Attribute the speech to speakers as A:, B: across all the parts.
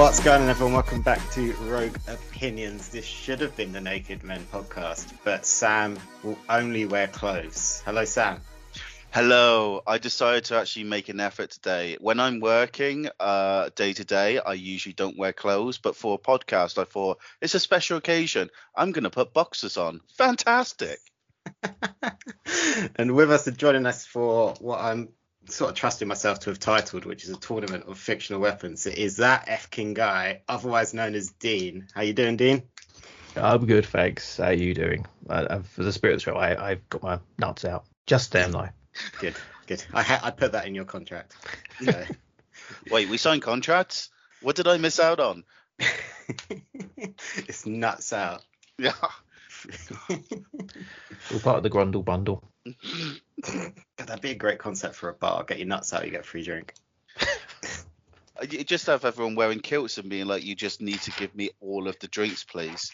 A: What's going on, everyone? Welcome back to Rogue Opinions. This should have been the Naked Men podcast, but Sam will only wear clothes. Hello, Sam.
B: Hello. I decided to actually make an effort today. When I'm working uh, day to day, I usually don't wear clothes, but for a podcast, I thought it's a special occasion. I'm going to put boxers on. Fantastic.
A: and with us and joining us for what I'm sort of trusting myself to have titled, which is a tournament of fictional weapons, it is that F King guy, otherwise known as Dean. How you doing, Dean?
C: I'm good, thanks. How are you doing? Uh, for the spirit of the show, I, I've got my nuts out. Just damn though.
A: Good, good. I ha- I put that in your contract. So.
B: Wait, we signed contracts? What did I miss out on?
A: it's nuts out.
B: Yeah.
C: All part of the Grundle bundle.
A: That'd be a great concept for a bar. Get your nuts out, you get a free drink.
B: You just have everyone wearing kilts and being like, you just need to give me all of the drinks, please.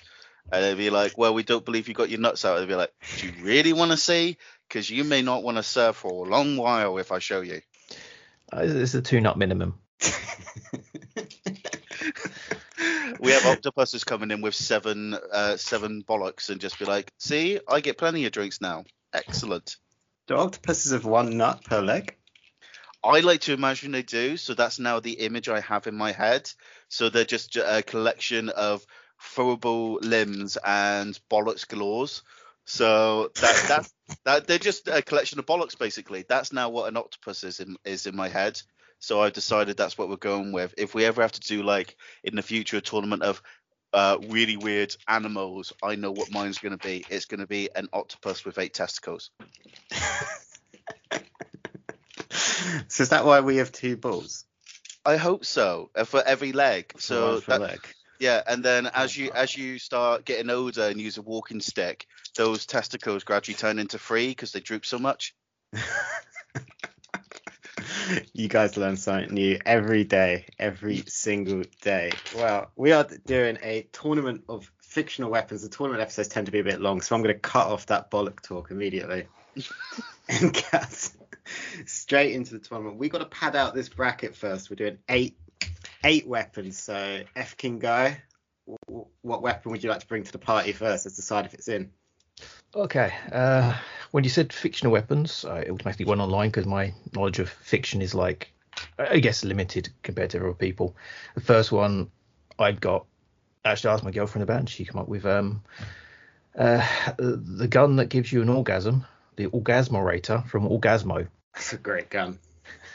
B: And they'd be like, well, we don't believe you got your nuts out. They'd be like, do you really want to see? Because you may not want to serve for a long while if I show you.
C: Uh, it's a two nut minimum.
B: we have octopuses coming in with seven uh, seven bollocks and just be like, see, I get plenty of drinks now. Excellent.
A: Do octopuses have one nut per leg?
B: I like to imagine they do, so that's now the image I have in my head. So they're just a collection of throwable limbs and bollocks galores. So that that that they're just a collection of bollocks basically. That's now what an octopus is in is in my head. So I've decided that's what we're going with. If we ever have to do like in the future a tournament of uh, really weird animals, I know what mine's going to be. It's going to be an octopus with eight testicles.
A: so is that why we have two balls?
B: I hope so. Uh, for every leg. So that,
A: leg.
B: yeah, and then as you as you start getting older and use a walking stick, those testicles gradually turn into three because they droop so much.
A: you guys learn something new every day, every single day. Well, we are doing a tournament of fictional weapons. The tournament episodes tend to be a bit long, so I'm going to cut off that bollock talk immediately and get straight into the tournament. We got to pad out this bracket first. We're doing eight eight weapons. So F King guy, what weapon would you like to bring to the party first? Let's decide if it's in.
C: Okay. Uh, when you said fictional weapons, I automatically went online because my knowledge of fiction is like, I guess, limited compared to other people. The first one I've got, actually asked my girlfriend about, and she came up with um, uh, the gun that gives you an orgasm, the Orgazmorator from Orgazmo.
A: It's a great gun.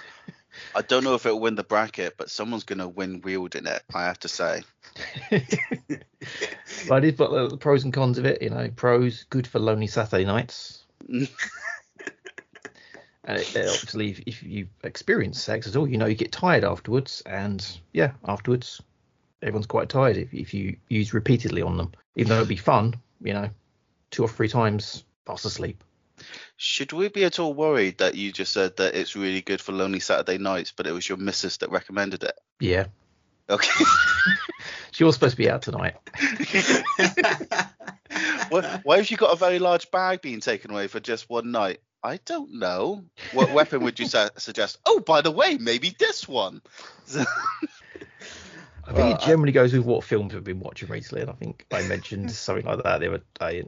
B: I don't know if it'll win the bracket, but someone's going to win wielding it. I have to say.
C: but I did put the pros and cons of it. You know, pros good for lonely Saturday nights. and it, it obviously, if, if you experience sex at all, you know you get tired afterwards, and yeah, afterwards everyone's quite tired if, if you use repeatedly on them. Even though it'd be fun, you know, two or three times fast asleep.
B: Should we be at all worried that you just said that it's really good for lonely Saturday nights, but it was your missus that recommended it?
C: Yeah.
B: Okay.
C: she was supposed to be out tonight.
B: why, why have you got a very large bag being taken away for just one night? I don't know. What weapon would you su- suggest? Oh, by the way, maybe this one.
C: I think it generally goes with what films we've been watching recently, and I think I mentioned something like that the other day.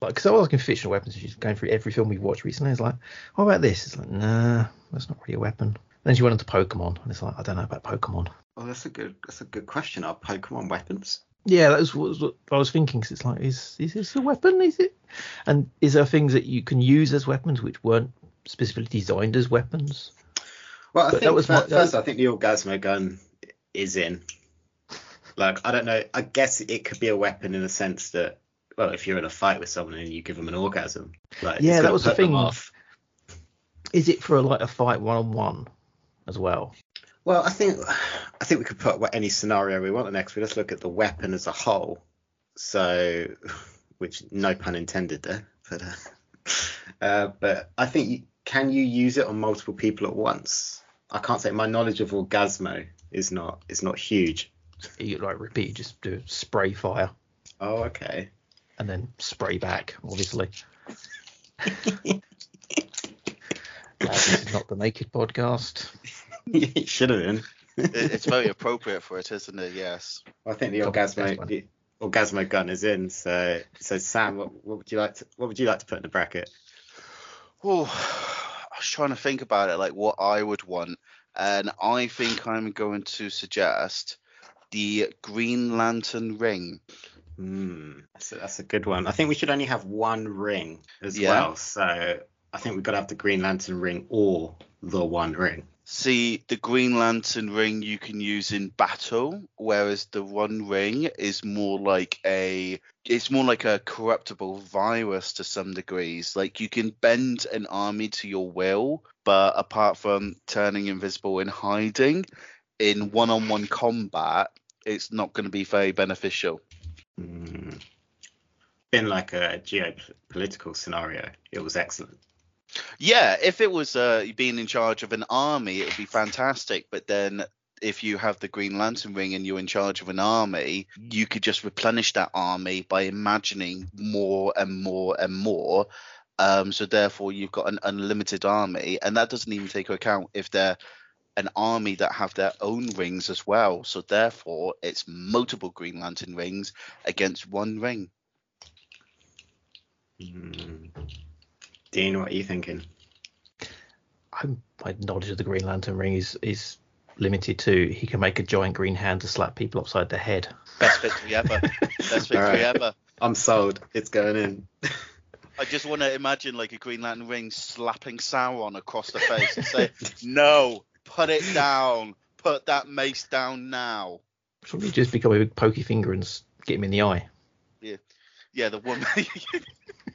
C: Like, because I was looking fictional weapons, she's going through every film we've watched recently. It's like, what about this? It's like, nah, that's not really a weapon. Then she went into Pokemon, and it's like, I don't know about Pokemon.
A: Well, that's a good that's a good question. Are Pokemon weapons?
C: Yeah, that was what, what I was thinking. Cause it's like, is is this a weapon? Is it? And is there things that you can use as weapons which weren't specifically designed as weapons?
A: Well, I
C: But
A: think
C: that was
A: first,
C: my-
A: first I think the Orgazmo gun is in. Like, I don't know. I guess it could be a weapon in the sense that, well, if you're in a fight with someone and you give them an orgasm, like,
C: Yeah, that was the thing.
A: Off.
C: Is it for a, like a fight one on one as well?
A: Well, I think I think we could put any scenario we want next. We just look at the weapon as a whole. So, which no pun intended there, but uh, uh, but I think you, can you use it on multiple people at once? I can't say my knowledge of Orgazmo is not is not huge.
C: You like repeat, just do spray fire
A: Oh, okay.
C: and then spray back, obviously. Uh, this is not the naked podcast.
A: it should have been.
B: It- it's very appropriate for it, isn't it? Yes.
A: I think the
C: Top best orgazmo
A: the orgazmo gun is in. So so Sam, what, what would you like to what would you like to put in the bracket?
B: Oh, I was trying to think about it, like what I would want, and I think I'm going to suggest the Green Lantern ring.
A: Hmm, that's a, that's a good one. I think we should only have one ring as
B: Yeah.
A: well. So I think we've got to have the Green Lantern ring or the One Ring.
B: See, the Green Lantern ring you can use in battle, whereas the One Ring is more like a it's more like a corruptible virus to some degrees. Like you can bend an army to your will, but apart from turning invisible and hiding, in one-on-one combat, it's not going to be very beneficial.
A: Hmm. In like a geopolitical scenario, it was excellent.
B: Yeah, if it was uh, being in charge of an army, it would be fantastic. But then, if you have the Green Lantern ring and you're in charge of an army, you could just replenish that army by imagining more and more and more. Um, so therefore, you've got an unlimited army, and that doesn't even take into account if they're an army that have their own rings as well. So therefore, it's multiple Green Lantern rings against one ring.
A: Hmm. Dean, what are you thinking?
C: I'm, my knowledge of the Green Lantern ring is is limited to he can make a giant green hand to slap people upside the head.
B: Best victory ever. Best victory
A: Alright.
B: ever.
A: I'm sold. It's going in.
B: I just want to imagine like a Green Lantern ring slapping Sauron across the face and say, "No, put it down. Put that mace down now."
C: Probably just become a big pokey finger and get him in the eye.
B: Yeah, the woman.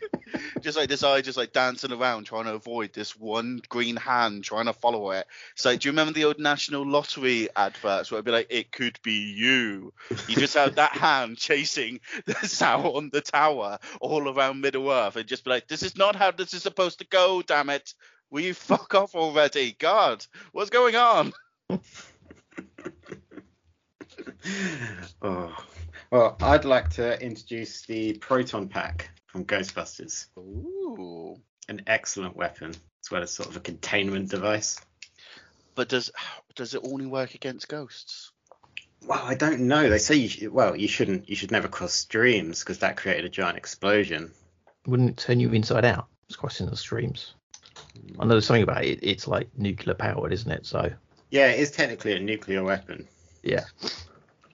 B: just like this eye, just like dancing around trying to avoid this one green hand trying to follow it. So, do you remember the old National Lottery adverts where it'd be like, "It could be you." You just have that hand chasing the Sauron the tower all around Middle Earth, and just be like, "This is not how this is supposed to go. Damn it! Will you fuck off already? God, what's going on?"
A: oh. Well, I'd like to introduce the Proton Pack from Ghostbusters.
B: Ooh.
A: An excellent weapon, as well as sort of a containment device.
B: But does does it only work against ghosts?
A: Well, I don't know. They say you sh- well, you shouldn't. You should never cross streams because that created a giant explosion.
C: Wouldn't it turn you inside out? It's crossing the streams. I know there's something about it. It's like nuclear powered, isn't it? So
A: Yeah, it is technically a nuclear weapon.
C: yeah,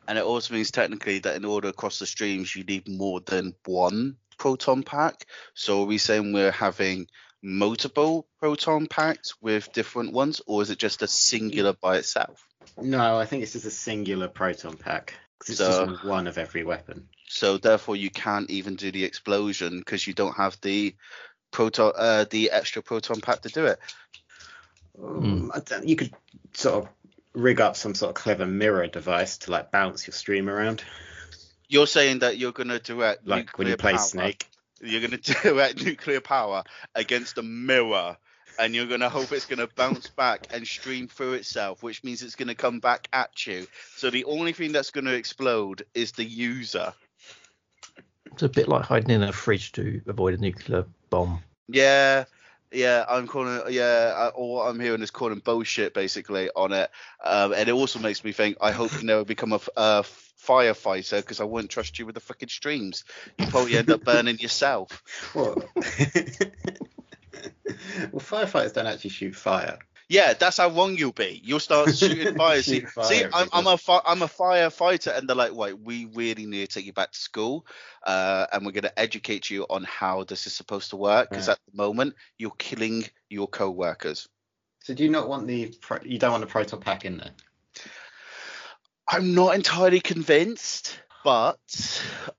B: And it also means technically that in order to cross the streams, you need more than one proton pack. So are we saying we're having multiple proton packs with different ones, or is it just a singular by itself?
A: No, I think it's just a singular proton pack. it's
B: So-
A: just one of every weapon.
B: So therefore, you can't even do the explosion because you don't have the proton, uh, the extra proton pack to do it.
A: Um, I you could sort of rig up some sort of clever mirror device to like bounce your stream around,
B: You're saying that you're going to direct
A: like when you play
B: power-
A: Snake.
B: You're going to direct nuclear power against a mirror, and you're going to hope it's going to bounce back and stream through itself, which means it's going to come back at you. So the only thing that's going to explode is the user.
C: it's a bit like hiding in a fridge to avoid a nuclear bomb.
B: Yeah, yeah, I'm calling. Yeah, I, all I'm hearing is calling bullshit basically on it, um, and it also makes me think. I hope you never become a, f- a firefighter because I wouldn't trust you with the fucking streams. You probably end up burning yourself.
A: Well, well, firefighters don't actually shoot fire.
B: Yeah, that's how wrong you'll be. You'll start shooting fire. see,
A: fire
B: see I'm, I'm a fi- I'm a firefighter, and they're like, "Wait, we really need to take you back to school, uh, and we're going to educate you on how this is supposed to work. Because
A: Right.
B: at the moment, you're killing your co-workers."
A: So do you not want the pro- you don't want the proton pack in there?
B: I'm not entirely convinced, but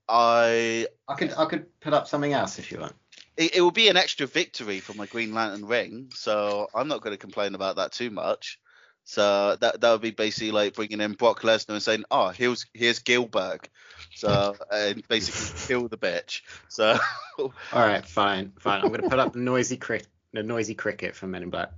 B: I
A: I could I could put up something else if you want.
B: it, it will be an extra victory for my Green Lantern ring, so I'm not going to complain about that too much. So that that would be basically like bringing in Brock Lesnar and saying, "Oh, here's here's Gilbert," so and basically kill the bitch. So
A: All right, fine, fine. I'm gonna put up the noisy crick the noisy cricket from Men in Black.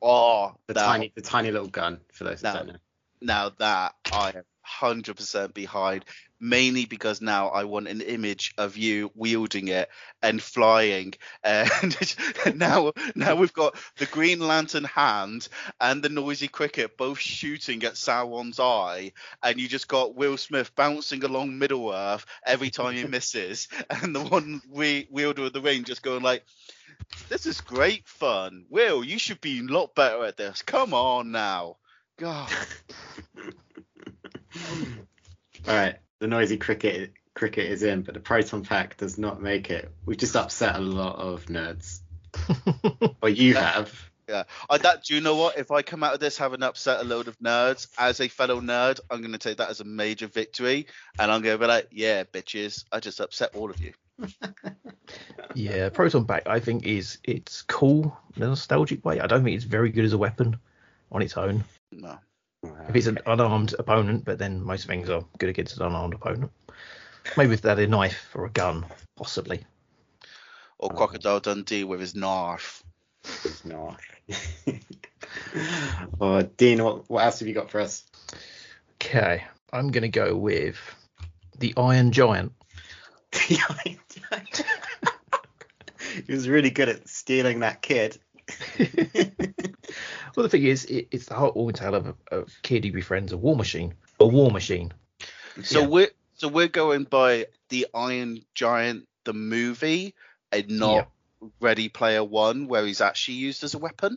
B: oh,
A: The tiny the tiny little gun for those that
B: No. Now that I am hundred percent behind. mainly because now I want an image of you wielding it and flying. And now, now we've got the Green Lantern hand and the noisy cricket both shooting at Sauron's eye, and you just got Will Smith bouncing along Middle Earth every time he misses, and the one we- wielder of the ring just going like. This is great fun. Will, you should be a lot better at this. Come on now. God.
A: All right, the noisy cricket cricket is in, but the proton pack does not make it. We've just upset a lot of nerds. or you have.
B: Yeah. I, that do you know what? If I come out of this having upset a load of nerds, as a fellow nerd, I'm gonna take that as a major victory. And I'm gonna be like, yeah, bitches, I just upset all of you.
C: yeah, proton pack I think is it's cool in a nostalgic way. I don't think it's very good as a weapon on its own.
B: No.
C: If he's an unarmed opponent, but then most things are good against an unarmed opponent. Maybe if they had a knife or a gun, possibly.
B: Or um, Crocodile Dundee with his knife.
A: It's not. oh, Dean, what, what else have you got for us?
C: Okay, I'm gonna go with the Iron Giant.
A: The Iron Giant. he was really good at stealing that kid.
C: well, the thing is, it, it's the heartwarming tale of a, a kid who befriends a war machine. A war machine.
B: So
C: Yeah.
B: we're so we're going by the Iron Giant the movie and not Ready Player One where he's actually used as a weapon.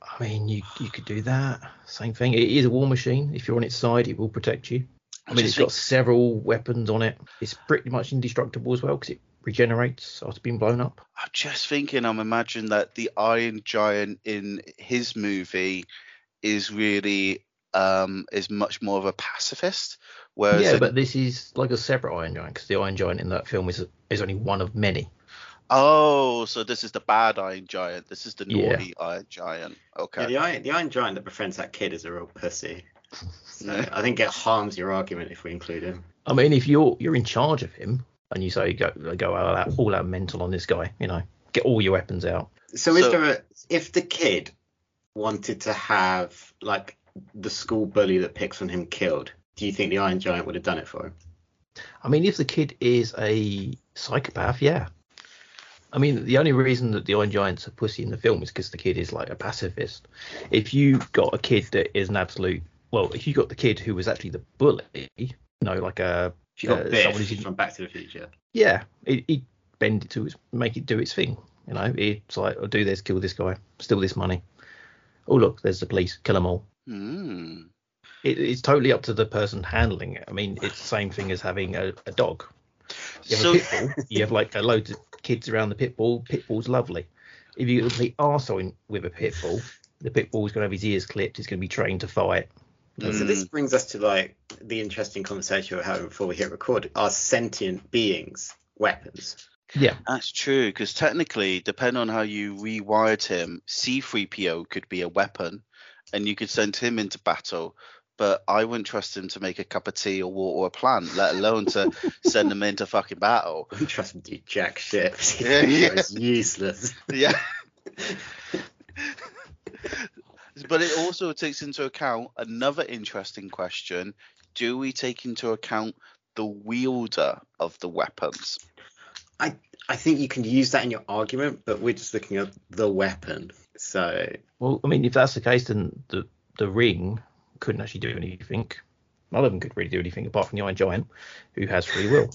C: I mean, you you could do that. Same thing. It is a war machine. If you're on its side, it will protect you. I mean, it's got several weapons on it. It's pretty much indestructible as well because it regenerates after being blown up.
B: I'm just thinking, I'm imagining that the Iron Giant in his movie is really um is much more of a pacifist, whereas
C: yeah,
B: in-
C: but this is like a separate Iron Giant because the Iron Giant in that film is is only one of many.
B: oh, so this is the bad Iron Giant. This is the
C: Yeah.
B: naughty Iron Giant. Okay.
A: Yeah, the Iron, the Iron Giant that befriends that kid is a real pussy. So I think it harms your argument if we include him.
C: I mean, if you're you're in charge of him and you say go go all out, all out mental on this guy, you know, get all your weapons out.
A: So, is there a if the kid wanted to have like the school bully that picks on him killed, do you think the Iron Giant would have done it for him?
C: I mean, if the kid is a psychopath, yeah. I mean, the only reason that the Iron Giant's a pussy in the film is because the kid is like a pacifist. If you got a kid that is an absolute, well, if you got the kid who was actually the bully, you know, like a,
A: If you got
C: Uh,
A: Biff
C: someone who's in-
A: from Back to the Future.
C: yeah, it, it bend it to its, make it do its thing. You know, it's like, oh, do this, kill this guy, steal this money. Oh look, there's the police, kill them all.
B: Hmm.
C: It, it's totally up to the person handling it. I mean, it's the same thing as having a, a dog. You have
B: So
C: a pit bull. You have like a load of kids around the pit bull. Pit bull's lovely. If you complete arsehole in with a pit bull, the pit bull's going to have his ears clipped. He's going to be trained to fight.
A: So this brings us to like the interesting conversation we're having before we hit record. Are sentient beings weapons?
C: Yeah,
B: That's true, because technically, depending on how you rewired him, C3PO could be a weapon, and you could send him into battle. But I wouldn't trust him to make a cup of tea or water a plant, let alone to send him into fucking battle.
A: I don't trust him to do jack shit.
B: Yeah, yeah.
A: It's useless.
B: Yeah. but it also takes into account another interesting question: Do we take into account the wielder of the weapons?
A: I I think you can use that in your argument, but we're just looking at the weapon. So
C: Well, I mean, if that's the case, then the the ring couldn't actually do anything. None of them could really do anything apart from the Iron Giant, who has free will.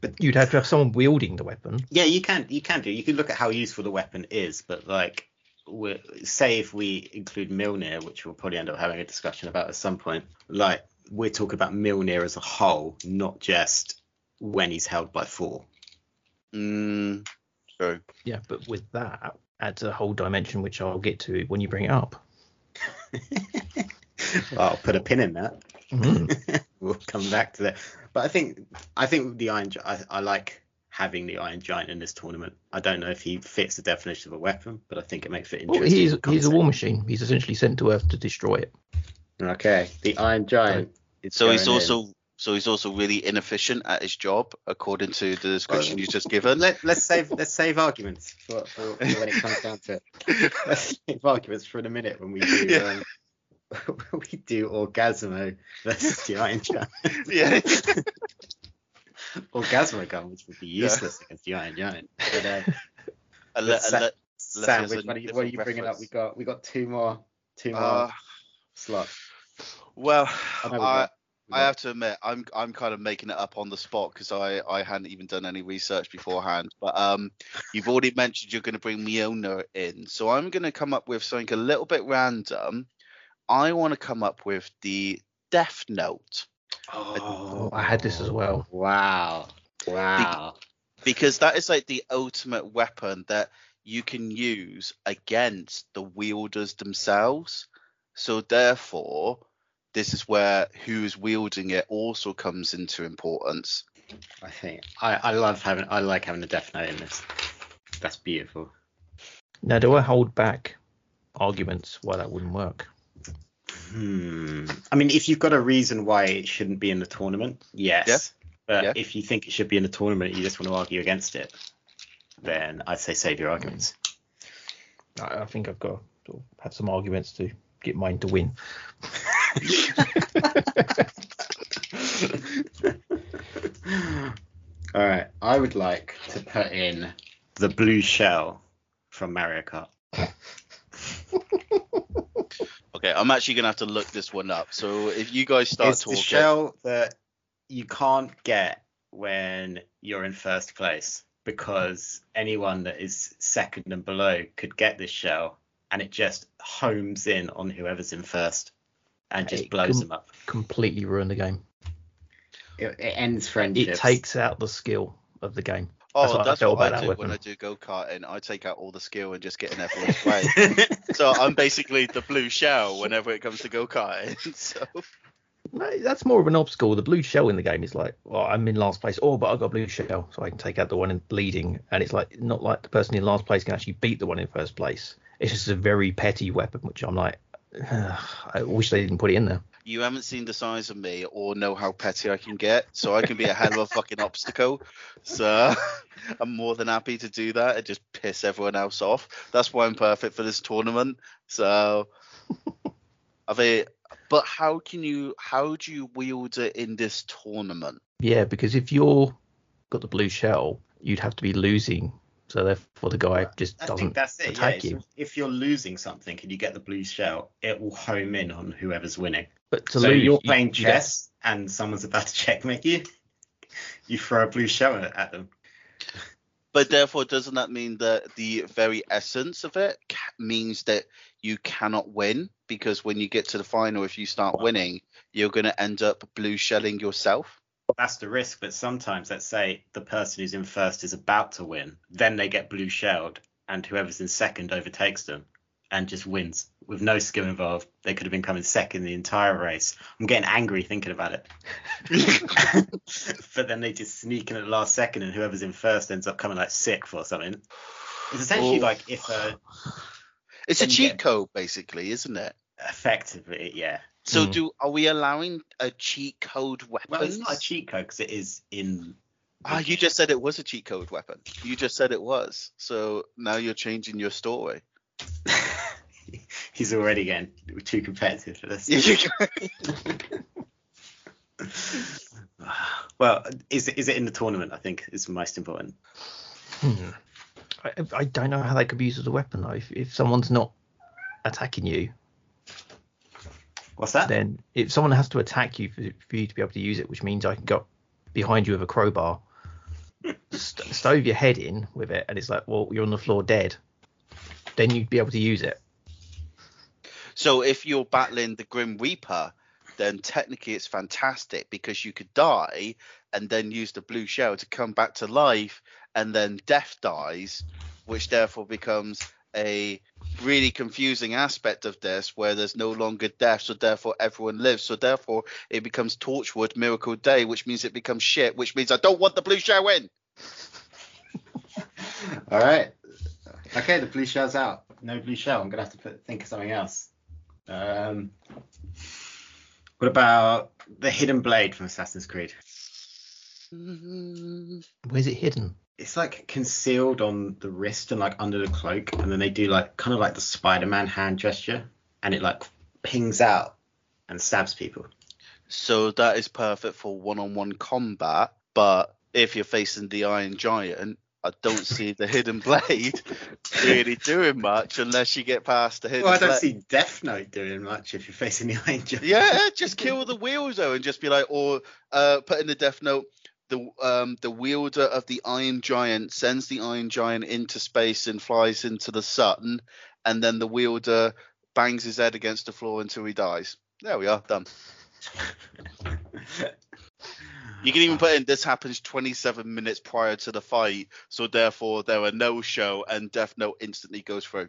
A: But-
C: you'd have to have someone wielding the weapon.
A: yeah, you can you can do. You can look at how useful the weapon is, but like, we're, say if we include Mjolnir, which we'll probably end up having a discussion about at some point. Like we're talking about Mjolnir as a whole, not just when he's held by Thor.
B: Mm, true.
C: Yeah, but with that adds a whole dimension which I'll get to when you bring it up.
A: I'll put a pin in that.
C: Mhm.
A: we'll come back to that. But I think I think the Iron Gi- I, I like having the Iron Giant in this tournament. I don't know if he fits the definition of a weapon, but I think it makes it
C: Well, he's he's a war machine. He's essentially sent to Earth to destroy it.
A: Okay, the Iron Giant. is
B: So he's
A: going in.
B: also so he's also really inefficient at his job, according to the description you just given.
A: Let, let's save let's save arguments for, for, for when it comes down to it. Let's save arguments for in a minute when we do
B: Yeah.
A: um, we do Orgazmo versus the Iron Giant.
B: yeah.
A: Orgazmo gun, which would be useless against Giant Giant. But, uh,
B: Unle-
A: Sa- Sam,
B: there's a
A: which one are you, what are you bringing up? We got we got two more two more
B: uh,
A: slots.
B: well,
A: I we
B: I, I have to admit, I'm I'm kind of making it up on the spot because I I hadn't even done any research beforehand. But um, you've already mentioned you're going to bring Mjolnir in, so I'm going to come up with something a little bit random. I want to come up with the Death Note
A: Oh,
C: I had this as oh. well.
A: Wow. Wow.
B: because that is like the ultimate weapon that you can use against the wielders themselves. So therefore, this is where who's wielding it also comes into importance.
A: I think I, I love having I like having a death note in this. That's beautiful.
C: Now, do I hold back arguments why that wouldn't work?
A: Hmm. I mean, if you've got a reason why it shouldn't be in the tournament, yes.
B: Yeah.
A: But
B: Yeah.
A: if you think it should be in the tournament, you just want to argue against it, then I'd say save your arguments.
C: I, I think I've got to have some arguments to get mine to win.
A: All right. I would like to put in the blue shell from Mario Kart.
B: Okay, I'm actually gonna have to look this one up. So if you guys start
A: it's
B: talking,
A: the shell that you can't get when you're in first place because anyone that is second and below could get this shell and it just homes in on whoever's in first and just
C: It
A: blows
C: com-
A: them up.
C: Completely ruin the game.
A: It, it ends friendships.
C: It takes out the skill of the game. That's
B: oh,
C: what I
B: that's
C: felt
B: what I do when I do go karting. I take out all the skill and just get in everyone's way. so I'm basically the blue shell whenever it comes to go karting. So
C: that's more of an obstacle. The blue shell in the game is like, well, I'm in last place. Oh, but I've got a blue shell, so I can take out the one in leading. And it's like not like the person in last place can actually beat the one in first place. It's just a very petty weapon, which I'm like, I wish they didn't put it in there.
B: You haven't seen the size of me or know how petty I can get, so I can be a hell of a fucking obstacle. So I'm more than happy to do that and just piss everyone else off. That's why I'm perfect for this tournament. So I mean, eh, but how can you? How do you wield it in this tournament?
C: Yeah, because if you're got the blue shell, you'd have to be losing. So therefore, the guy just
A: I
C: doesn't
A: think that's it.
C: Attack
A: it's-
C: you.
A: if you're losing something and you get the blue shell, it will home in on whoever's winning.
C: But to
A: so
C: lose,
A: you're playing
C: you get-
A: chess and someone's about to checkmate you. You throw a blue shell at them.
B: But therefore, doesn't that mean that the very essence of it means that you cannot win? Because when you get to the final, if you start winning, you're going to end up blue shelling yourself.
A: That's the risk. But sometimes, let's say the person who's in first is about to win, then they get blue shelled, and whoever's in second overtakes them and just wins with no skill involved. They could have been coming second the entire race. I'm getting angry thinking about it. but then they just sneak in at the last second, and whoever's in first ends up coming like sixth or something. It's essentially like if uh,
B: It's a cheat
A: get-
B: code, basically, isn't it?
A: effectively, yeah.
B: So
C: Hmm.
B: do are we allowing a cheat code weapon?
A: Well, it's not a cheat code because it is in.
B: Ah, you just said it was a cheat code weapon. You just said it was. So now you're changing your story.
A: He's already getting too competitive for this. well, is it, is it in the tournament? I think is most important.
C: Hmm. I, I don't know how that could be used as a weapon though. If, if someone's not attacking you,
A: What's that?
C: then if someone has to attack you for, for you to be able to use it, which means I can go behind you with a crowbar, st- stove your head in with it, and it's like, well, you're on the floor dead. Then you'd be able to use it.
B: So if you're battling the Grim Reaper, then technically it's fantastic because you could die and then use the blue shell to come back to life, and then death dies, which therefore becomes a really confusing aspect of this where there's no longer death, so therefore everyone lives. So therefore it becomes Torchwood Miracle Day, which means it becomes shit, which means I don't want the blue shell in.
A: All right. Okay, the blue shell's out. No blue shell. I'm gonna have to put, think of something else. Um, what about the hidden blade from Assassin's Creed?
C: Where's it hidden?
A: It's like concealed on the wrist and like under the cloak, and then they do like kind of like the Spider-Man hand gesture, and it like pings out and stabs people.
B: So that is perfect for one-on-one combat. But if you're facing the Iron Giant, I don't see the hidden blade really doing much unless you get past the hidden
A: Well, I don't
B: blade.
A: see Death Note doing much if you're facing the Iron Giant.
B: Yeah, just kill the wielder though and just be like, or uh, put in the death note. The um the wielder of the Iron Giant sends the Iron Giant into space and flies into the sun, and then the wielder bangs his head against the floor until he dies. There we are, done. You can even put in this happens 27 minutes prior to the fight, so therefore there are no show and Death Note instantly goes through.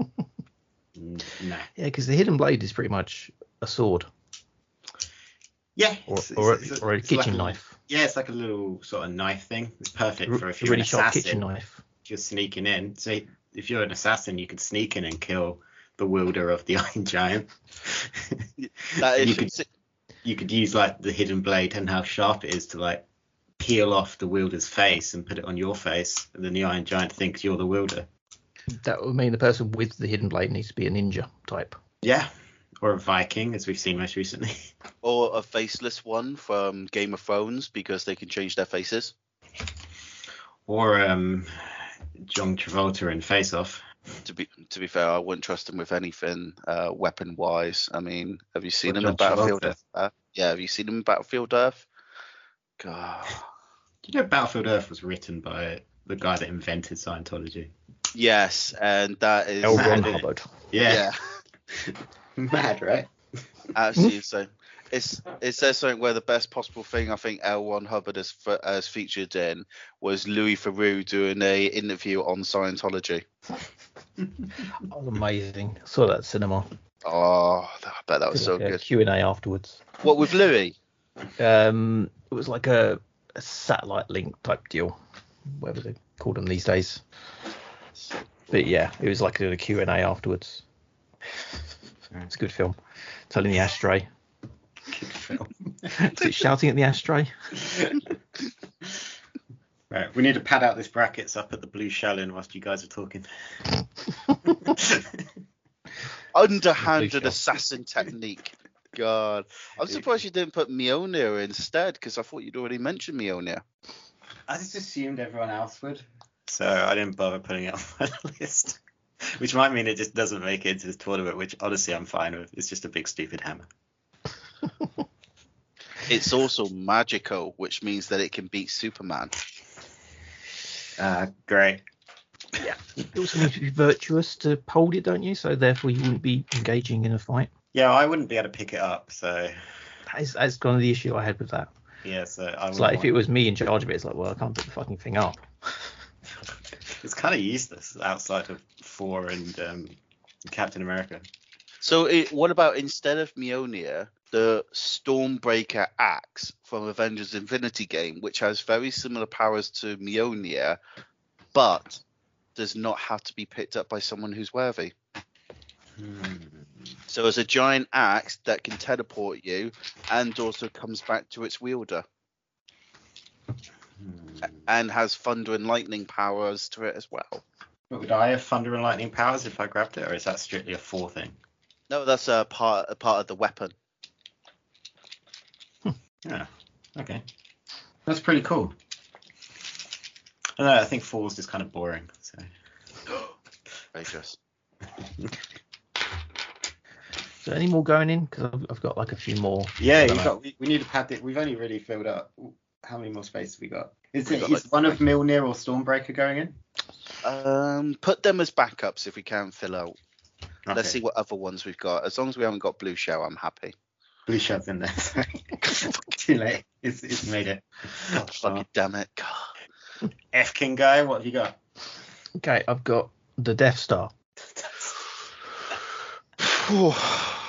A: Mm, nah.
C: Yeah, because the hidden blade is pretty much a sword
A: Yeah.
C: or,
A: it's-
C: or,
A: it's- it's
C: or a
A: it's like
C: kitchen knife.
A: Yeah, it's like a little sort of knife thing. It's perfect for if you're
C: really
A: an
C: sharp
A: assassin.
C: kitchen knife.
A: If you're sneaking in. So if you're an assassin, you could sneak in and kill the wielder of the Iron Giant.
B: That
A: you
B: is
A: could you could use like the hidden blade and how sharp it is to like peel off the wielder's face and put it on your face, and then the Iron Giant thinks you're the wielder.
C: That would mean the person with the hidden blade needs to be a ninja type.
A: Yeah, or a Viking, as we've seen most recently.
B: or a faceless one from Game of Thrones because they can change their faces.
A: or um, John Travolta in Face Off.
B: To be to be fair, I wouldn't trust him with anything uh, weapon wise. I mean, have you seen
A: Or
B: him in Battlefield
A: Travolta.
B: Earth? Uh, yeah, have you seen him in Battlefield Earth? God.
A: Do you know Battlefield Earth was written by the guy that invented Scientology?
B: Yes, and that is
C: L. Ron Hubbard.
B: yeah,
A: Mad, right?
B: absolutely insane. It's it says something where the best possible thing I think L. Ron Hubbard has, fe- has featured in was Louis Theroux doing a interview on Scientology.
C: That was amazing. Saw that at cinema.
B: Oh, I bet that was so
C: Like
B: good.
C: Q and A afterwards.
B: What with Louis?
C: Um, it was like a, a satellite link type deal, whatever they call them these days. But yeah, it was like a Q and A afterwards. It's a good film. Telling the ashtray.
A: Good film.
C: Is it shouting at the ashtray?
A: Right, we need to pad out this brackets up at the blue shell in whilst you guys are talking.
B: Underhanded assassin technique. God, I'm surprised you didn't put Mjolnir instead because I thought you'd already mentioned Mjolnir.
A: I just assumed everyone else would, so I didn't bother putting it on my list. Which might mean it just doesn't make it into this tournament, which honestly I'm fine with. It's just a big stupid hammer.
B: It's also magical, which means that it can beat Superman.
A: Uh, great.
C: You also need to be virtuous to hold it, don't you? So therefore you wouldn't be engaging in a fight.
A: Yeah, I wouldn't be able to pick it up, so
C: That is, that's kind of the issue I had with that.
A: yeah, so I
C: It's
A: would
C: like if it was me in charge of it, it's like, well, I can't pick the fucking thing up.
A: it's kind of useless outside of Thor and um, Captain America.
B: So, it, what about instead of Mjolnir, the Stormbreaker axe from Avengers Infinity game, which has very similar powers to Mjolnir, but does not have to be picked up by someone who's worthy?
A: Hmm.
B: So, it's a giant axe that can teleport you and also comes back to its wielder
A: Hmm.
B: and has thunder and lightning powers to it as well.
A: But would I have thunder and lightning powers if I grabbed it, or is that strictly a Thor thing?
B: No, that's a part a part of the weapon.
A: Yeah. Okay. That's pretty cool. I don't know. I think Thor's just kind of boring. So.
B: Very just.
C: So any more going in? Because I've, I've got like a few more.
A: Yeah, you
C: don't
A: got. We, we need to pad it. We've only really filled up. How many more spaces we got? Is
B: We
A: it
B: got,
A: is
B: like-
A: one of Mjolnir or Stormbreaker going in?
B: Um, put them as backups if we can fill out. Let's see what other ones we've got. As long as we haven't got Blue Shell, I'm happy.
A: Blue shell's in there. Sorry. Too late. It's, it's made it.
B: God fucking damn it. God.
A: F King guy, what have you got?
C: Okay, I've got the Death Star.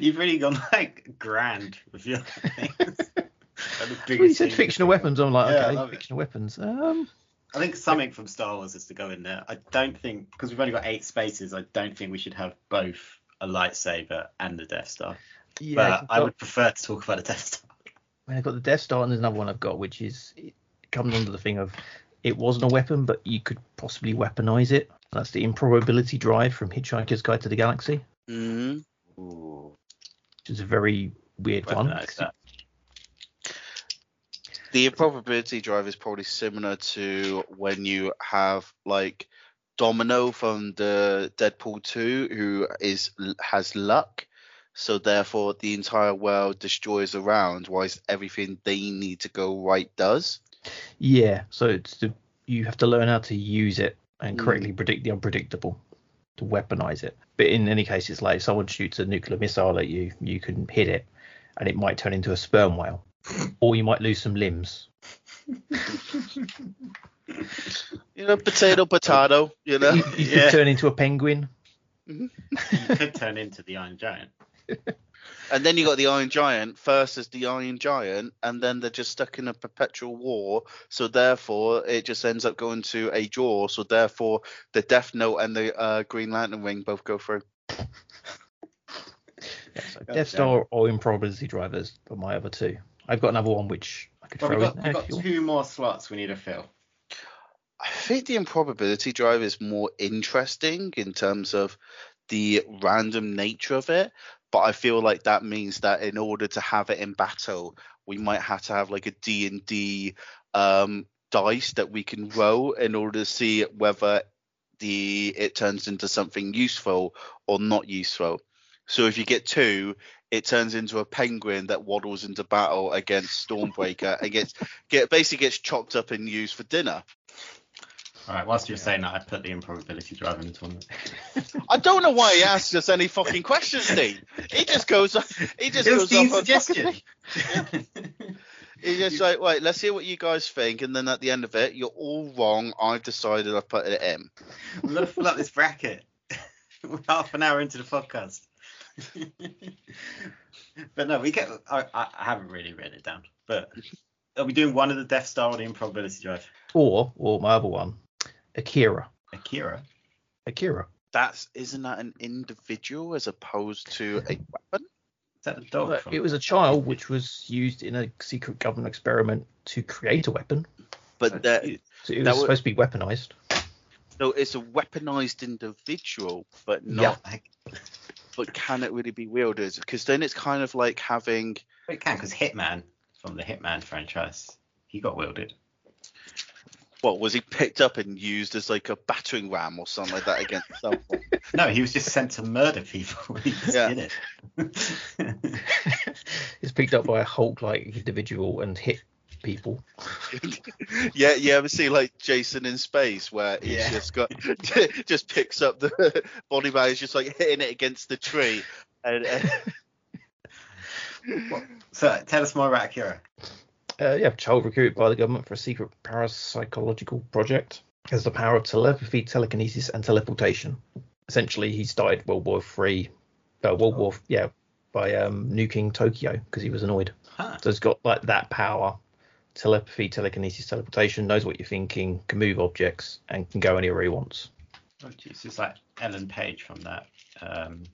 A: You've really gone like grand with your things. Like the
C: Well, you said fictional weapons. I'm like,
A: Yeah,
C: okay,
A: love it.
C: fictional weapons. Um,
A: I think something from Star Wars is to go in there. I don't think because we've only got eight spaces. I don't think we should have both a lightsaber and the Death Star.
C: Yeah,
A: but
C: I've
A: I would prefer to talk about the Death Star.
C: I mean, I've got the Death Star, and there's another one I've got, which is it comes under the thing of it wasn't a weapon, but you could possibly weaponize it. That's the improbability drive from Hitchhiker's Guide to the Galaxy.
B: hmm Ooh.
C: which is a very weird one.
A: Weaponize that.
B: The improbability drive is probably similar to when you have like Domino from the Deadpool 2, who is has luck, so therefore the entire world destroys around, whilst everything they need to go right does.
C: Yeah, so it's the, you have to learn how to use it and
B: Mm.
C: correctly predict the unpredictable to weaponize it. But in any case, it's like if someone shoots a nuclear missile at you, you can hit it, and it might turn into a sperm whale, or you might lose some limbs.
B: You know, potato, potato. You know.
C: You, you
A: Yeah.
C: could turn into a penguin.
A: You could turn into the Iron Giant.
B: And then you got the Iron Giant first as the Iron Giant, and then they're just stuck in a perpetual war. So therefore, it just ends up going to a draw. So therefore, the Death Note and the uh, Green Lantern ring both go through.
C: Yeah, so Death Star or improbability drivers are my other two. I've got another one which I could
A: Well,
C: throw
A: we've got,
C: in.
A: we've got
C: if want.
A: two more slots we need to fill.
B: I think the improbability drive is more interesting in terms of the random nature of it, but I feel like that means that in order to have it in battle, we might have to have like a D and D um, dice that we can roll in order to see whether the it turns into something useful or not useful. So if you get two, it turns into a penguin that waddles into battle against Stormbreaker and gets get basically gets chopped up and used for dinner.
A: All right, whilst you're saying that, I put the improbability drive in the tournament.
B: I don't know why he asks us any fucking questions, Dean. He just goes. He just
A: it was
B: goes
A: Dean's
B: off.
A: suggestion.
B: fucking- He's just like, wait, let's hear what you guys think, and then at the end of it, you're all wrong. I've decided I've put it in.
A: We're gonna fill up this bracket. We're half an hour into the podcast. but no, we get. I, I I haven't really written it down. But are we doing one of the Death Star or the improbability drive?
C: Or, or my other one, Akira.
A: Akira.
C: Akira.
B: That's isn't that an individual as opposed to a weapon?
A: Is that the dog?
C: But It was a child which was used in a secret government experiment to create a weapon.
B: But that,
C: So it was
B: That wa-
C: supposed to be weaponized.
B: no, it's a weaponized individual, but not. Yeah. But can it really be wielded? Because then it's kind of like having.
A: It can because Hitman from the Hitman franchise, he got wielded.
B: What was he picked up and used as like a battering ram or something like that against someone?
A: No, he was just sent to murder people. he just
B: Yeah.
A: did it.
C: it's picked up by a Hulk-like individual and hit people.
B: yeah, you ever see like Jason in space where he's
A: Yeah.
B: just got just picks up the body bag, is just like hitting it against the tree, and, and
A: so tell us more about Akira.
C: Uh, yeah, child recruited by the government for a secret parapsychological project. Has the power of telepathy, telekinesis, and teleportation. Essentially, he started World War Three, uh, World War yeah, by um, nuking Tokyo because he was annoyed.
A: Huh.
C: So he's got like that power, telepathy, telekinesis, teleportation. Knows what you're thinking, can move objects, and can go anywhere he wants.
A: Oh, jeez, it's like Ellen Page from that um,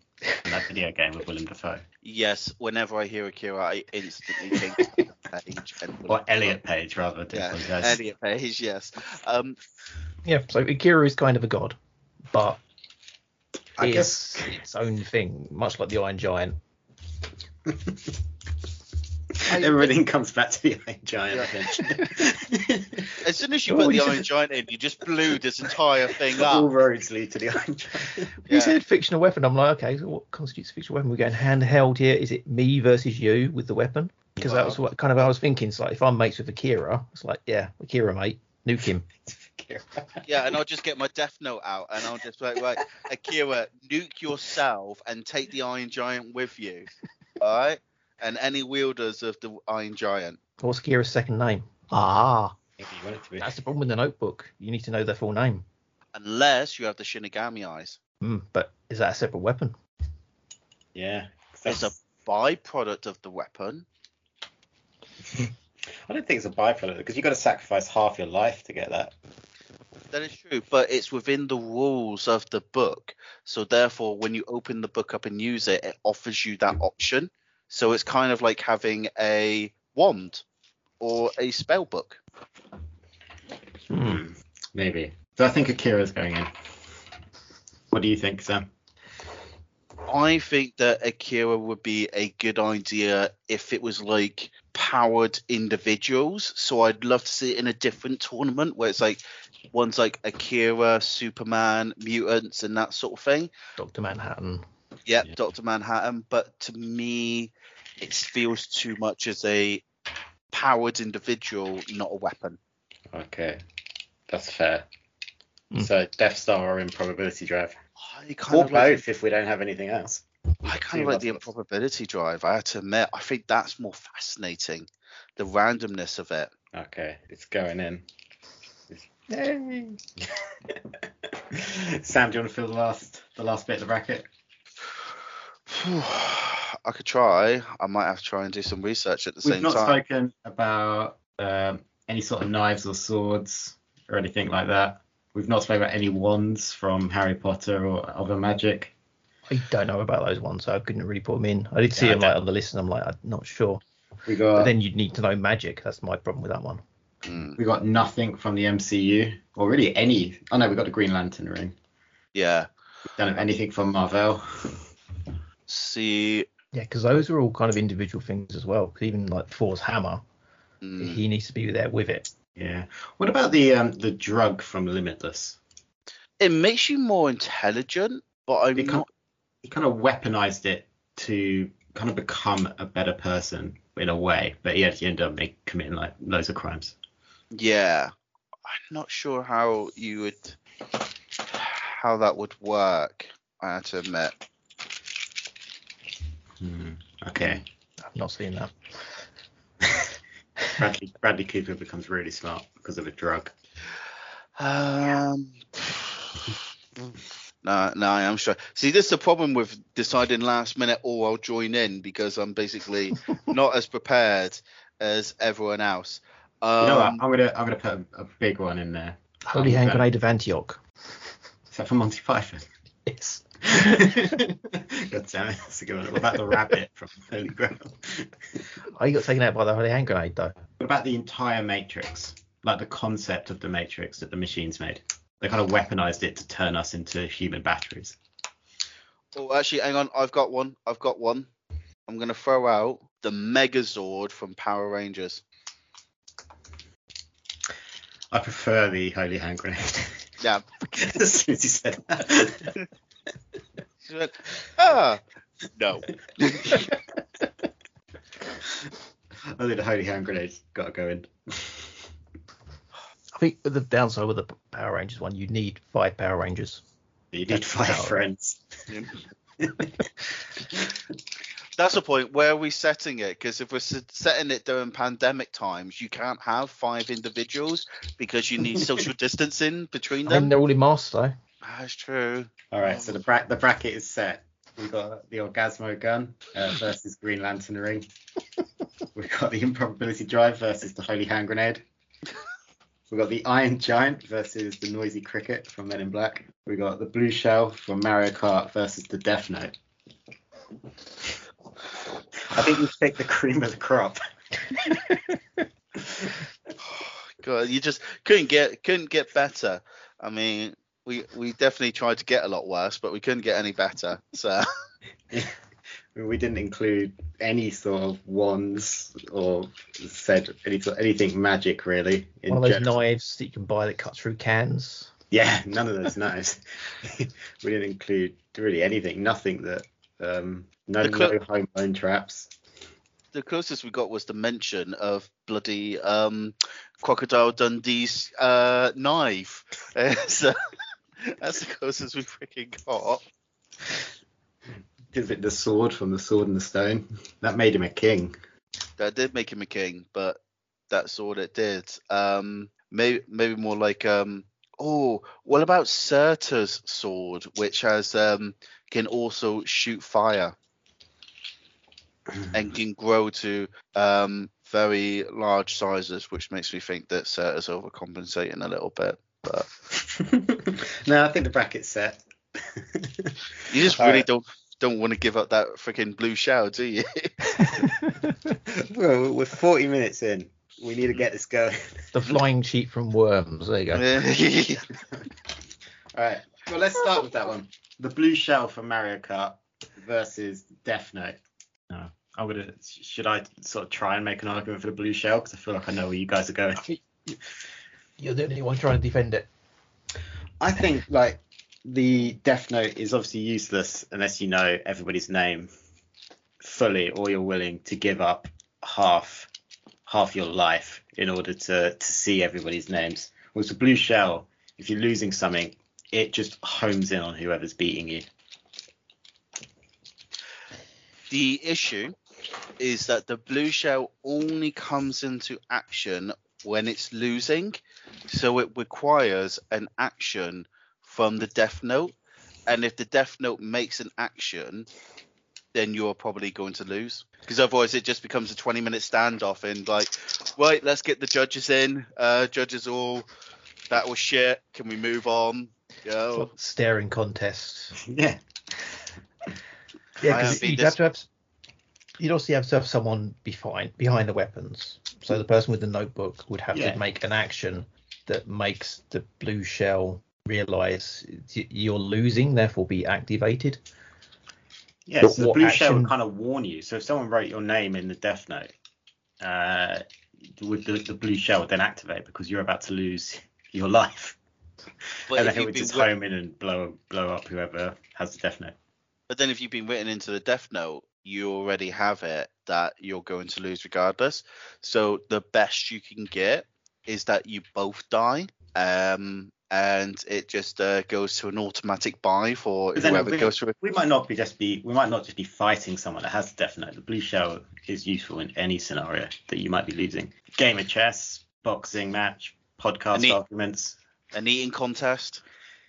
A: from that video game with Willem Dafoe.
B: yes, whenever I hear Akira, I instantly think Page and
A: Or Elliot Page, rather. do
B: Yeah,
A: apologise.
B: Elliot Page, yes. Um,
C: Yeah, so Akira is kind of a god, but
A: I
C: it's
A: guess
C: its own thing, much like the Iron Giant.
A: everything comes back to the Iron Giant eventually.
B: as soon as you
C: Oh,
B: put the Iron
C: said-
B: Giant in, you just blew this entire thing
A: All
B: up.
A: roads lead to the Iron Giant.
C: You said fictional weapon. I'm like, okay, so what constitutes a fictional weapon? We're going handheld here. Is it me versus you with the weapon? Because that was what kind of I was thinking. It's like if I'm mates with Akira, it's like, yeah, Akira, mate, nuke him.
B: Yeah, and I'll just get my Death Note out, and I'll just like, right, Akira, nuke yourself and take the Iron Giant with you, all right? And any wielders of the Iron Giant.
C: What's Akira's second name? Ah,
A: Maybe you want it to be.
C: that's the problem with the Notebook. You need to know their full name.
B: Unless you have the Shinigami eyes.
C: Hmm, but is that a separate weapon?
A: Yeah.
B: It's a byproduct of the weapon.
A: I don't think it's a byproduct because you've got to sacrifice half your life to get that.
B: That is true, but it's within the rules of the book. So therefore, when you open the book up and use it, it offers you that option. So it's kind of like having a wand or a spell book.
C: Hmm.
A: Maybe. So I think Akira's going in. What do you think, Sam?
B: I think that Akira would be a good idea if it was like powered individuals. So I'd love to see it in a different tournament where it's like one's like Akira, Superman, mutants, and that sort of thing.
C: Doctor Manhattan.
B: Yep,
A: Yeah.
B: Doctor Manhattan. But to me, it feels too much as a powered individual, not a weapon.
A: Okay, that's fair.
C: Mm.
A: So Death Star or Improbability Drive,
B: I kind
A: or
B: of like
A: both if we don't have anything else.
B: I kind
A: See
B: of like the
A: what.
B: improbability drive. I have to admit, I think that's more fascinating, the randomness of it.
A: Okay, it's going in. Yay! Sam, do you want to fill the last the last bit of the bracket?
B: I could try. I might have to try and do some research at the
A: We've
B: same time.
A: We've not spoken about um, any sort of knives or swords or anything like that. We've not spoken about any wands from Harry Potter or other magic.
C: I don't know about those ones, so I couldn't really put them in. I did see
A: Yeah, I
C: them like on the list, and I'm like, I'm not sure.
A: We got.
C: But then you'd need to know magic. That's my problem with that one.
B: Mm,
A: we got nothing from the MCU or really any. Oh no, we got the Green Lantern ring.
B: yeah.
A: Don't have anything from Marvel.
B: See.
C: Yeah, because those are all kind of individual things as well. 'Cause even like Thor's hammer,
B: mm,
C: he needs to be there with it.
A: Yeah. What about the um the drug from Limitless?
B: It makes you more intelligent, but I'm
A: It kind,
B: not.
A: he kind of weaponized it to kind of become a better person in a way, but he actually ended up make, committing like loads of crimes.
B: Yeah. I'm not sure how you would. How that would work. I have to admit.
A: Hmm. Okay.
C: I've not seen that.
A: Bradley Bradley Cooper becomes really smart because of a drug.
B: Um. No, no, I am sure. See, this is the problem with deciding last minute, oh, I'll join in because I'm basically not as prepared as everyone else. Um,
A: you know what? I'm gonna I'm gonna put a, a big one in there.
C: Holy
A: Um,
C: Hand Grenade of Antioch.
A: Is that for Monty Python?
C: Yes.
A: God damn it, that's a good one. What about the rabbit from Holy Grail?
C: Oh, I got taken out by the Holy Hand Grenade though.
A: What about the entire Matrix? Like the concept of the Matrix that the machines made. They kind of weaponized it to turn us into human batteries.
B: Oh, actually, hang on. I've got one. I've got one. I'm gonna throw out the Megazord from Power Rangers.
A: I prefer the Holy Hand Grenade.
B: Yeah.
A: as soon as you said that.
B: She went, ah, no.
A: I think the Holy Hand Grenade's got to go in.
C: I think the downside with the Power Rangers one, you need five Power Rangers.
A: You need five
C: Power.
A: friends.
B: That's the point. Where are we setting it? Because if we're setting it during pandemic times, you can't have five individuals because you need social distancing between
C: I mean,
B: them.
C: they're all in masks though.
B: That's true.
A: All right, so the bra- the bracket is set. We've got the Orgazmo gun uh, versus Green Lantern ring. We've got the Improbability Drive versus the Holy Hand Grenade. We've got the Iron Giant versus the Noisy Cricket from Men in Black. We've got the Blue Shell from Mario Kart versus the Death Note. I think we've picked the cream of the crop.
B: God, you just couldn't get couldn't get better. I mean, we we definitely tried to get a lot worse, but we couldn't get any better. So
A: we didn't include any sort of wands or said any sort anything magic really. in
C: One of those
A: general.
C: knives that you can buy that cut through cans.
A: Yeah, none of those knives. we didn't include really anything. Nothing that um no,
B: The
A: no home own traps.
B: the closest we got was the mention of bloody um, Crocodile Dundee's uh, knife. So that's the closest we freaking got.
A: Is it the sword from the sword and the stone? That made him a king.
B: That did make him a king, but that's all it did. Um, maybe maybe more like um. Oh, what about Surtur's sword, which has um can also shoot fire and can grow to um very large sizes, which makes me think that Surtur's overcompensating a little bit. But
A: no, I think the bracket's set.
B: you just
A: All
B: really
A: right.
B: don't don't want to give up that freaking blue shell, do you?
A: well, we're 40 minutes in. We need to get this going.
C: The flying sheep from Worms. There you go.
A: All right. Well, let's start with that one. The blue shell from Mario Kart versus Death Note. No, I'm gonna. Should I sort of try and make an argument for the blue shell? Because I feel like I know where you guys are going.
C: You're the only one trying to defend it.
A: I think like the Death Note is obviously useless unless you know everybody's name fully, or you're willing to give up half half your life in order to to see everybody's names. Whereas the blue shell, if you're losing something, it just homes in on whoever's beating you.
B: The issue is that the blue shell only comes into action when it's losing, so it requires an action from the Death Note. And if the Death Note makes an action, then you're probably going to lose because otherwise it just becomes a 20 minute standoff and like, right, let's get the judges in. Uh, judges all, that was shit. Can we move on? Go.
C: Staring contest.
A: Yeah.
C: Yeah, because you'd
B: this-
C: have to have. You'd also have to have someone behind behind the weapons. So the person with the notebook would have
A: Yeah.
C: to make an action that makes the blue shell realize you're losing, therefore be activated.
A: Yeah,
C: But
A: so the
C: what
A: blue shell would kind of warn you. So if someone wrote your name in the Death Note, uh, would the, the blue shell would then activate because you're about to lose your life,
B: But
A: and
B: if
A: then it would just
B: writ-
A: home in and blow blow up whoever has the Death Note.
B: But then if you've been written into the Death Note, you already have it that you're going to lose regardless. So the best you can get is that you both die. Um, and it just uh, goes to an automatic buy for whoever
A: we,
B: goes through
A: we might not be just be we might not just be fighting someone that has the Death Note. The blue shell is useful in any scenario that you might be losing. Game of chess, boxing match, podcast
B: And the-
A: arguments.
B: An eating contest.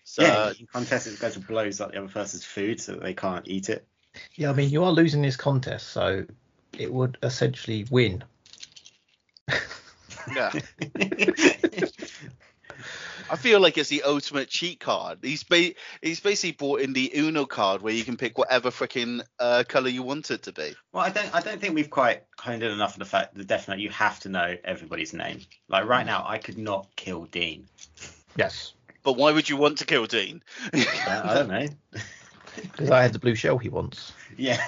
B: So
A: yeah, in contests it goes and blows up the other person's food so that they can't eat it.
C: Yeah, I mean you are losing this contest, so it would essentially win.
B: yeah. I feel like it's the ultimate cheat card. He's ba- he's basically brought in the Uno card where you can pick whatever freaking uh, color you want it to be.
A: Well, I don't. I don't think we've quite honed in enough on the fact that Death Note you have to know everybody's name. Like right now, I could not kill Dean.
C: Yes,
B: But why would you want to kill Dean?
A: Uh, I don't know.
C: because I had the blue shell he wants.
A: Yeah.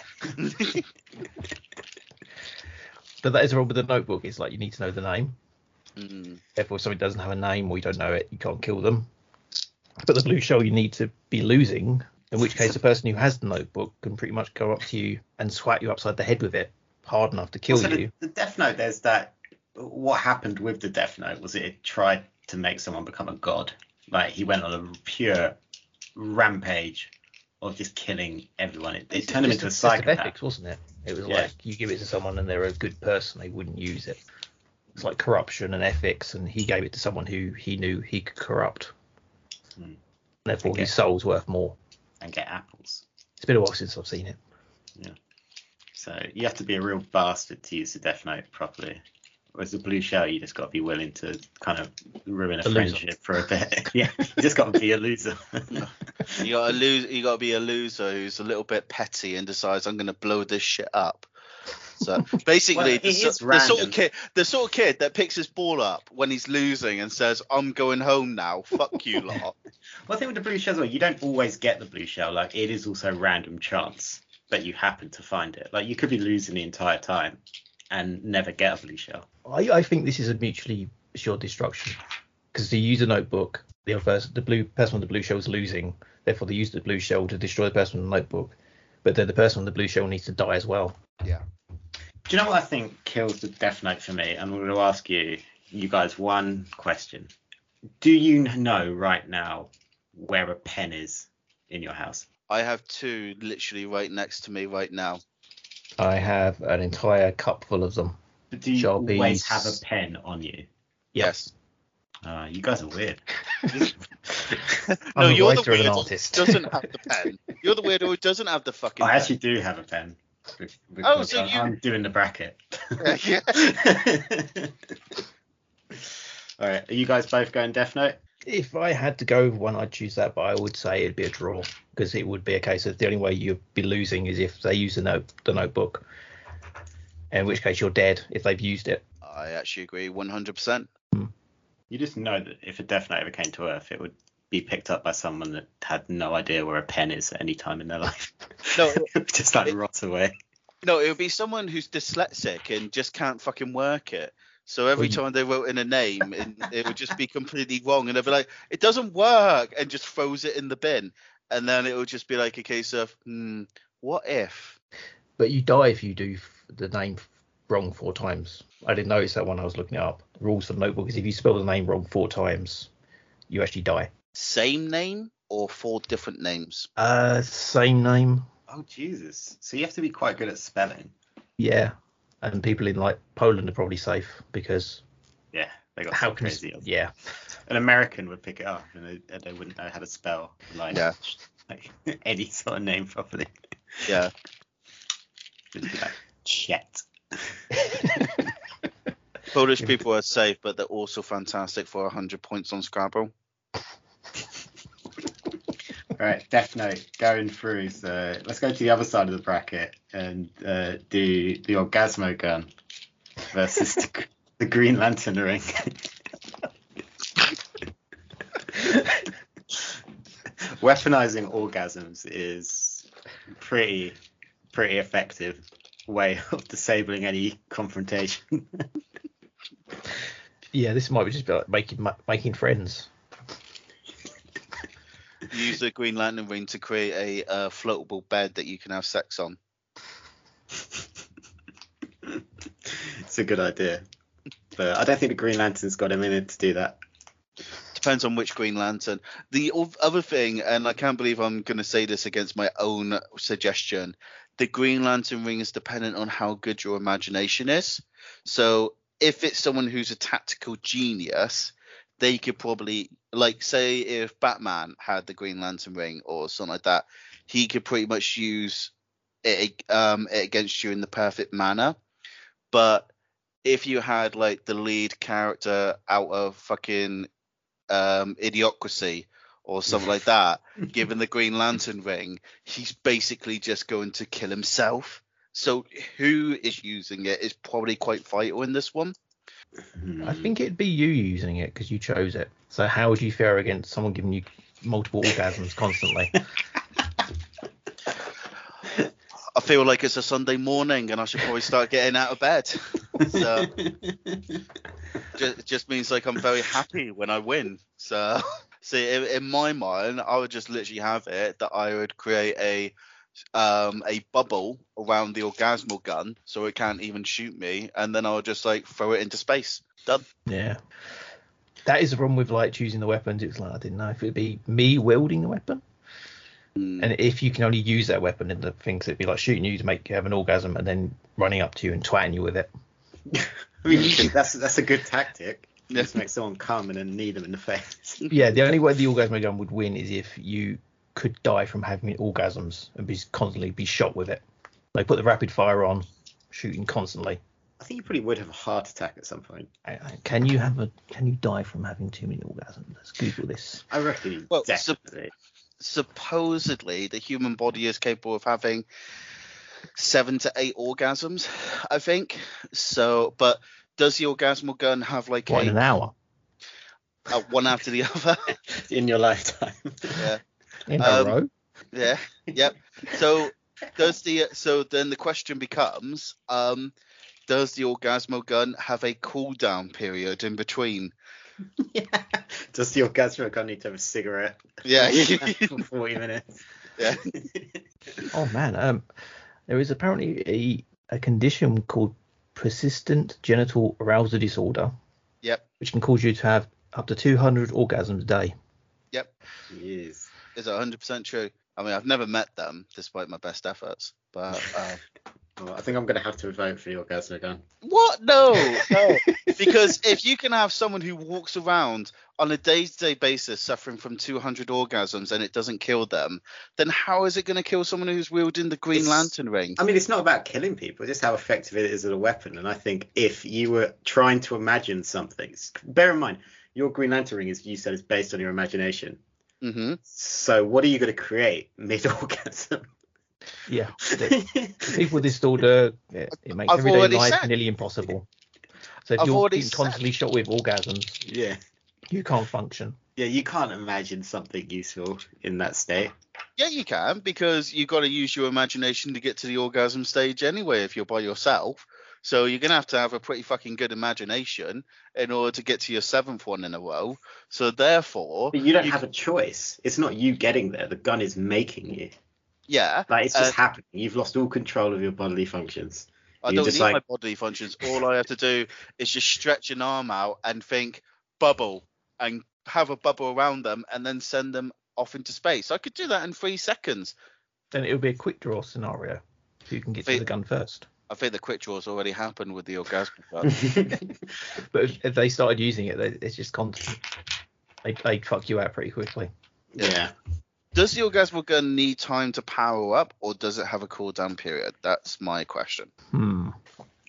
C: But that is the problem with the notebook. It's like you need to know the name.
B: Mm.
C: Therefore, if somebody doesn't have a name or you don't know it, you can't kill them. But the blue shell, you need to be losing. In which case, the person who has the notebook can pretty much go up to you and swat you upside the head with it, hard enough to kill you.
A: The, the Death Note. There's that. What happened with the Death Note was it tried to make someone become a god. Like he went on a pure rampage of just killing everyone. It, it turned him into a
C: It's a test of
A: psychopath.
C: ethics, wasn't it? It was
A: Yeah.
C: like you give it to someone and they're a good person, they wouldn't use it. It's like corruption and ethics, and he gave it to someone who he knew he could corrupt.
A: Hmm.
C: Therefore,
A: Okay.
C: his soul's worth more.
A: and get apples.
C: It's been a while since I've seen it. Yeah.
A: So you have to be a real bastard to use the Death Note properly. Whereas the blue shell, you just got to be willing to kind of ruin a
C: A loser.
A: friendship for a bit. yeah, you just got to be a loser.
B: You got to lose. You got to be a loser who's a little bit petty and decides I'm going to blow this shit up. So basically,
A: Well,
B: the,
A: it
B: so- the sort of kid, the sort of kid that picks his ball up when he's losing and says, "I'm going home now. Fuck you lot."
A: well, I think with the blue shell, well, you don't always get the blue shell. Like it is also random chance that you happen to find it. Like you could be losing the entire time and never get a blue shell.
C: I, I think this is a mutually assured destruction because they use a notebook. The other person, the blue person with the blue shell is losing. Therefore, they use the blue shell to destroy the person with the notebook. But then the person with the blue shell needs to die as well. Yeah.
A: Do you know what I think kills the Death Note for me? And I'm going to ask you, you guys, one question. Do you know right now where a pen is in your house?
B: I have two literally right next to me right now.
C: I have an entire cup full of them.
A: But do you
C: Sharpies.
A: always have a pen on you?
B: Yes.
A: Uh, you guys are weird.
B: no, you're the
C: writer and an
B: weirdo
C: artist.
B: who doesn't have the pen. You're the weirdo who doesn't have the fucking.
A: I
B: pen.
A: actually do have a pen. be-
B: Oh, so
A: I'm-
B: you-
A: I'm doing the bracket.
B: Yeah.
A: All right, are you guys both going Death Note?
C: If I had to go with one, I'd choose that, but I would say it'd be a draw because it would be a case of the only way you'd be losing is if they use the note, the notebook. In which case you're dead if they've used it.
B: I actually agree 100%. Hmm.
A: You just know that if a Death Note ever came to Earth, it would be picked up by someone that had no idea where a pen is at any time in their life.
B: No, it
A: just like rot away.
B: No, it would be someone who's dyslexic and just can't fucking work it. So every
C: Well,
B: time they wrote in a name, it, it would just be completely wrong, and they'd be like, "It doesn't work," and just throws it in the bin. And then it would just be like a case of, hmm, "What if?"
C: But you die if you do the name wrong four times. I didn't notice that when I was looking it up. The rules for the notebook is if you spell the name wrong four times, you actually die.
B: Same name or four different names?
C: Uh, same name.
A: Oh Jesus! So you have to be quite good at spelling.
C: Yeah. And people in like Poland are probably safe because
A: Yeah, they got
C: how
A: some
C: can
A: crazy.
C: yeah
A: An American would pick it up and they, they wouldn't know how to spell like,
B: Yeah.
A: like any sort of name properly.
B: Yeah.
A: It'd be like Chet.
B: Polish people are safe, but they're also fantastic for 100 points on Scrabble.
A: All right, Death Note going through. So let's go to the other side of the bracket and uh, do the Orgazmo gun versus the, the Green Lantern ring. Weaponizing orgasms is pretty pretty effective way of disabling any confrontation.
C: yeah this might be just like making making friends
B: Use the Green Lantern ring to create a uh, floatable bed that you can have sex on.
A: it's a good idea, but I don't think the Green Lantern's got a minute to do that.
B: Depends on which Green Lantern. The other thing, and I can't believe I'm going to say this against my own suggestion, the Green Lantern ring is dependent on how good your imagination is. So if it's someone who's a tactical genius, they could probably, like, say if Batman had the Green Lantern ring or something like that, he could pretty much use it, um, it against you in the perfect manner. But if you had like the lead character out of fucking um, idiocracy or something like that, given the Green Lantern ring, he's basically just going to kill himself. So who is using it is probably quite vital in this one. Hmm.
C: I think it'd be you using it because you chose it. So how would you fare against someone giving you multiple orgasms constantly?
B: I feel like it's a Sunday morning and I should probably start getting out of bed. So just, just means like I'm very happy when I win. So see, in, in my mind, I would just literally have it that I would create a um a bubble around the orgazmo gun so it can't even shoot me, and then I'll just like throw it into space. Done.
C: yeah. That is the problem with like choosing the weapons. It's like I didn't know if it'd be me wielding the weapon,
B: Mm.
C: and if you can only use that weapon in the things, it'd be like shooting you to make you have an orgasm, and then running up to you and twatting you with it.
A: I mean, can, that's that's a good tactic.
B: Yeah.
A: Just make someone come and then knee them in the face.
C: Yeah, the only way the orgazmo gun would win is if you could die from having orgasms and be constantly be shot with it. They put the rapid fire on, shooting constantly.
A: I think you probably would have a heart attack at some point.
C: I- I- Can you have a? Can you die from having too many orgasms? Let's Google this.
A: I reckon
B: Well, so-
A: definitely.
B: Supposedly, the human body is capable of having seven to eight orgasms. I think so, but does the orgazmo gun have like
C: What in an hour?
B: a one after the other?
A: in your lifetime.
B: yeah.
C: In a
B: Um,
C: row?
B: Yeah. Yep. So does the so then the question becomes, um, does the orgazmo gun have a cooldown period in between?
A: yeah. Does the orgazmo gun need to have a cigarette?
B: Yeah.
A: for 40 minutes.
B: Yeah.
C: Oh man, um, there is apparently a a condition called persistent genital arousal disorder,
B: Yep.
C: which can cause you to have up to 200 orgasms a day. Yep.
A: Yes.
B: Is it 100% true? I mean, I've never met them despite my best efforts, but uh,
A: Well, I think I'm going to have to vote for your orgazmo gun.
B: What? No, no. because if you can have someone who walks around on a day-to-day basis suffering from 200 orgasms and it doesn't kill them, then how is it going to kill someone who's wielding the Green
A: It's-
B: Lantern ring?
A: I mean, it's not about killing people, it's just how effective it is as a weapon. And I think if you were trying to imagine something, bear in mind, your Green Lantern ring, as you said, is based on your imagination.
B: Hmm
A: So what are you going to create mid orgasm?
C: Yeah. People with this disorder, it, it makes
B: I've
C: everyday life
B: said.
C: nearly impossible. So if
B: I've
C: you're being constantly shot with orgasms,
A: yeah.
C: you can't function.
A: Yeah, you can't imagine something useful in that state.
B: Yeah, you can because you've got to use your imagination to get to the orgasm stage anyway if you're by yourself. So you're gonna have to have a pretty fucking good imagination in order to get to your seventh one in a row. So therefore,
A: But you don't
B: You
A: have a choice. It's not you getting there. The gun is making you.
B: yeah,
A: Like it's just
B: Uh,
A: happening. You've lost all control of your bodily functions.
B: I
A: You're
B: don't
A: just
B: need my bodily functions. All I have to do is just stretch an arm out and think bubble and have a bubble around them and then send them off into space. I could do that in three seconds.
C: Then it would be a quick draw scenario. So you can get to the gun first.
B: I think the quick draw's already happened with the orgasm. gun.
C: But if, if they started using it, they, it's just constant. They they fuck you out pretty quickly.
A: yeah.
B: Does the orgasmic gun need time to power up, or does it have a cooldown period? That's my question.
C: Hmm.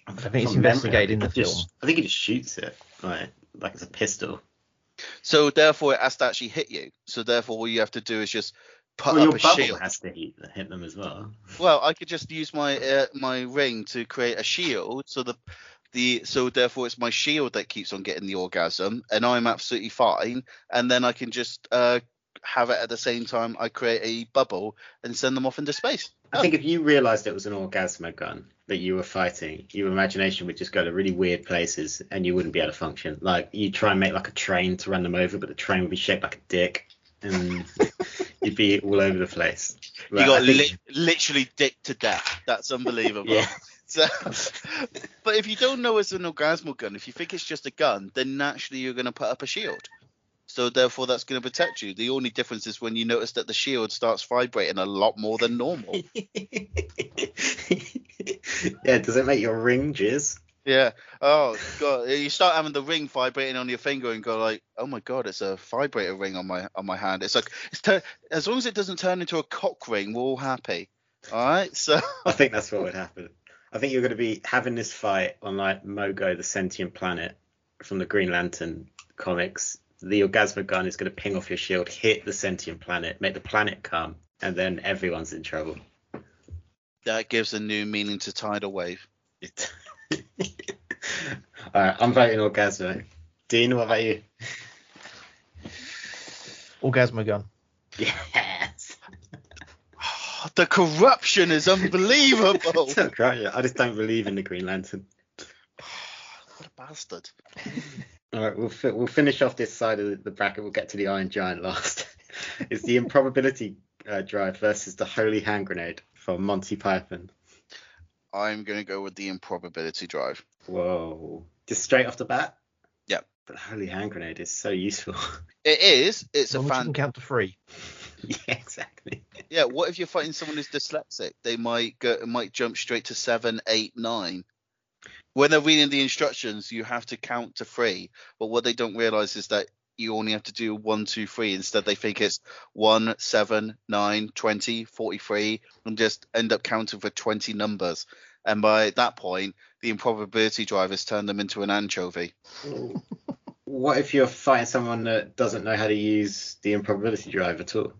C: I think it's
A: From memory,
C: investigated in the
A: I think it just-
C: film.
A: I think he just shoots it like like it's a pistol.
B: So therefore, it has to actually hit you. So therefore, all you have to do is just put
A: Well,
B: up
A: your
B: a shield.
A: has to hit, hit them as well.
B: Well, I could just use my uh, my ring to create a shield. So the the so therefore it's my shield that keeps on getting the orgasm, and I'm absolutely fine. And then I can just uh, have it at the same time. I create a bubble and send them off into space.
A: I think if you realised it was an orgazmo gun that you were fighting, your imagination would just go to really weird places and you wouldn't be able to function. Like you try and make like a train to run them over, but the train would be shaped like a dick, and you'd be all over the place.
B: you got li- literally dick to death. That's unbelievable.
A: Yeah.
B: So, but if you don't know it's an orgazmo gun, if you think it's just a gun, then naturally you're going to put up a shield. So therefore, that's going to protect you. The only difference is when you notice that the shield starts vibrating a lot more than normal.
A: yeah, does it make your ring jizz?
B: Yeah. Oh god, you start having the ring vibrating on your finger and go like, oh my god, it's a vibrator ring on my on my hand. It's like it's tur- as long as it doesn't turn into a cock ring, we're all happy. All right. So
A: I think that's what would happen. I think you're going to be having this fight on like Mogo, the sentient planet from the Green Lantern comics. The orgazmo gun is going to ping off your shield, hit the sentient planet, make the planet come, and then everyone's in trouble.
B: that gives a new meaning to tidal wave.
A: It- All right, I'm voting orgazmo. Dean, what about you?
C: Orgazmo gun.
A: Yes.
B: The corruption is unbelievable.
A: It's not. I just don't believe in the Green Lantern.
B: what a bastard.
A: All right, we'll fi- we'll finish off this side of the- the bracket. We'll get to the Iron Giant last. it's the improbability uh, drive versus the Holy Hand Grenade from Monty Python.
B: I'm going to go with the improbability drive.
A: Whoa! Just straight off the bat.
B: Yep.
A: But the Holy Hand Grenade is so useful.
B: It is. It's
C: As
B: a
C: long as you
B: fan.
C: can count to three.
A: yeah, exactly.
B: Yeah. What if you're fighting someone who's dyslexic? They might go. Might jump straight to seven, eight, nine. When they're reading the instructions, you have to count to three. But what they don't realize is that you only have to do one, two, three. Instead, they think it's one, seven, nine, 20, 43, and just end up counting for 20 numbers. And by that point, the improbability drive has turned them into an anchovy.
A: what if you're fighting someone that doesn't know how to use the improbability drive at all?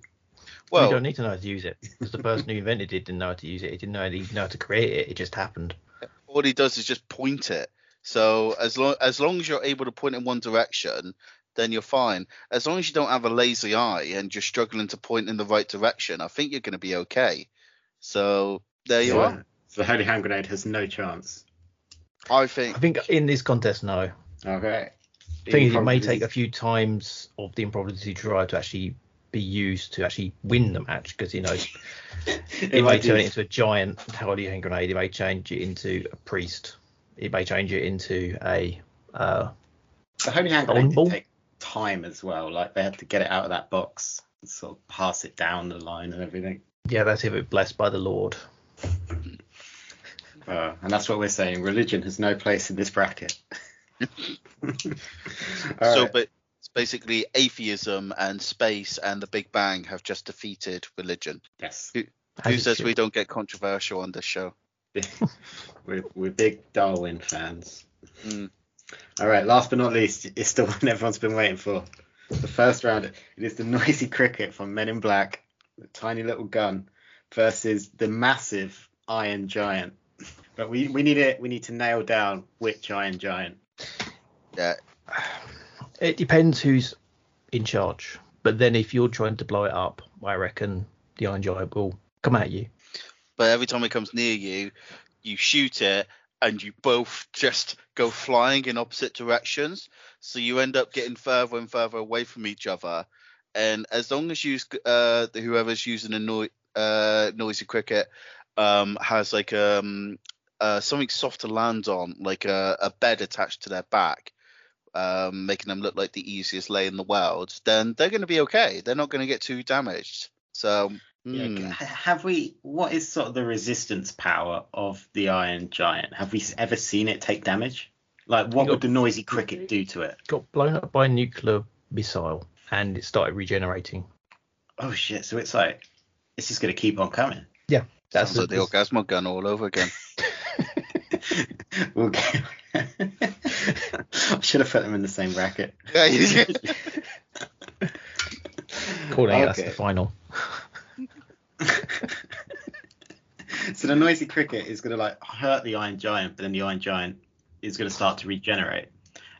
B: Well,
C: you don't need to know how to use it because the person who invented it didn't know how to use it. He didn't know how to, know how to create it. It just happened.
B: all he does is just point it. So as long as long as you're able to point in one direction, then you're fine. As long as you don't have a lazy eye and you're struggling to point in the right direction, I think you're going to be okay. So there you
A: So-
B: are.
A: So the Holy Hand Grenade has no chance.
B: I think
C: I think in this contest, no.
A: Okay.
C: The thing is, it may take a few times of the improbability drive to actually be used to actually win the match because you know
A: It
C: it may turn it into a giant holy hand grenade. It may change it into a priest. It may change it into a. Uh,
A: The Holy Hand Grenade
C: Ball?
A: did take time as well. Like they had to get it out of that box and sort of pass it down the line and everything.
C: yeah, that's if it's blessed by the Lord.
A: Uh, and that's what we're saying. Religion has no place in this bracket.
B: So.
A: right.
B: But it's basically atheism and space and the Big Bang have just defeated religion.
A: yes,
C: As
B: Who says
C: should.
B: we don't get controversial on this show?
A: we're, we're big Darwin fans.
B: Mm.
A: All right, last but not least, it's the one everyone's been waiting for. The first round. It is the noisy cricket from Men in Black, the tiny little gun, versus the massive Iron Giant. But we, we need it. We need to nail down which Iron Giant.
B: Yeah,
C: It depends who's in charge. But then if you're trying to blow it up, I reckon the Iron Giant will come at you.
B: But every time it comes near you, you shoot it, and you both just go flying in opposite directions. So you end up getting further and further away from each other. And as long as you, uh, whoever's using a no- uh, noisy cricket, um, has like um, uh, something soft to land on, like a, a bed attached to their back, um, making them look like the easiest lay in the world, then they're going to be okay. They're not going to get too damaged. So
A: Yeah,
B: hmm.
A: have we? What is sort of the resistance power of the Iron Giant? Have we ever seen it take damage? Like, what
C: You
A: would the noisy cricket do to it?
C: Got blown up by a nuclear missile and it started regenerating.
A: Oh shit! So it's like it's just gonna keep on coming.
C: Yeah, that's
B: sounds like the Orgazmo gun all over again.
A: we'll get... I should have put them in the same bracket.
B: Yeah, you-
C: Calling it, that's the final.
A: so the noisy cricket is gonna like hurt the Iron Giant, but then the Iron Giant is gonna start to regenerate.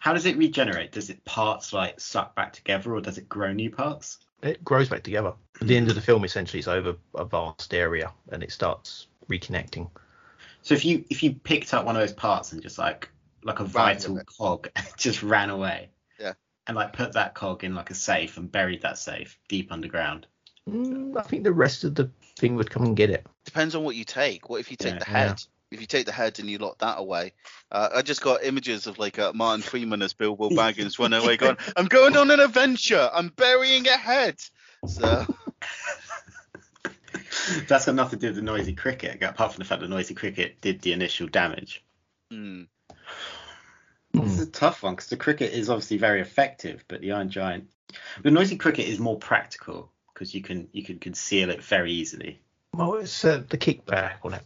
A: How does it regenerate? Does it parts like suck back together, or does it grow new parts?
C: It grows back together. At the end of the film, essentially, it's over a vast area and it starts reconnecting.
A: So if you if you picked up one of those parts and just like like a vital
B: with it.
A: cog just ran away,
B: Yeah.
A: and like put that cog in like a safe and buried that safe deep underground.
C: Mm, I think the rest of the thing would come and get it.
B: Depends on what you take. What if you take
A: Yeah.
B: the
C: Yeah.
B: head? If you take the head and you lock that away, uh, I just got images of like uh, Martin Freeman as Bilbo Baggins running away, going, "I'm going on an adventure. I'm burying a head." So
A: That's got nothing to do with the noisy cricket, apart from the fact the noisy cricket did the initial damage.
B: This
A: is a tough one because the cricket is obviously very effective, but the Iron Giant, the noisy cricket is more practical because you can you can conceal it very easily.
C: Well, it's uh, the kickback on it.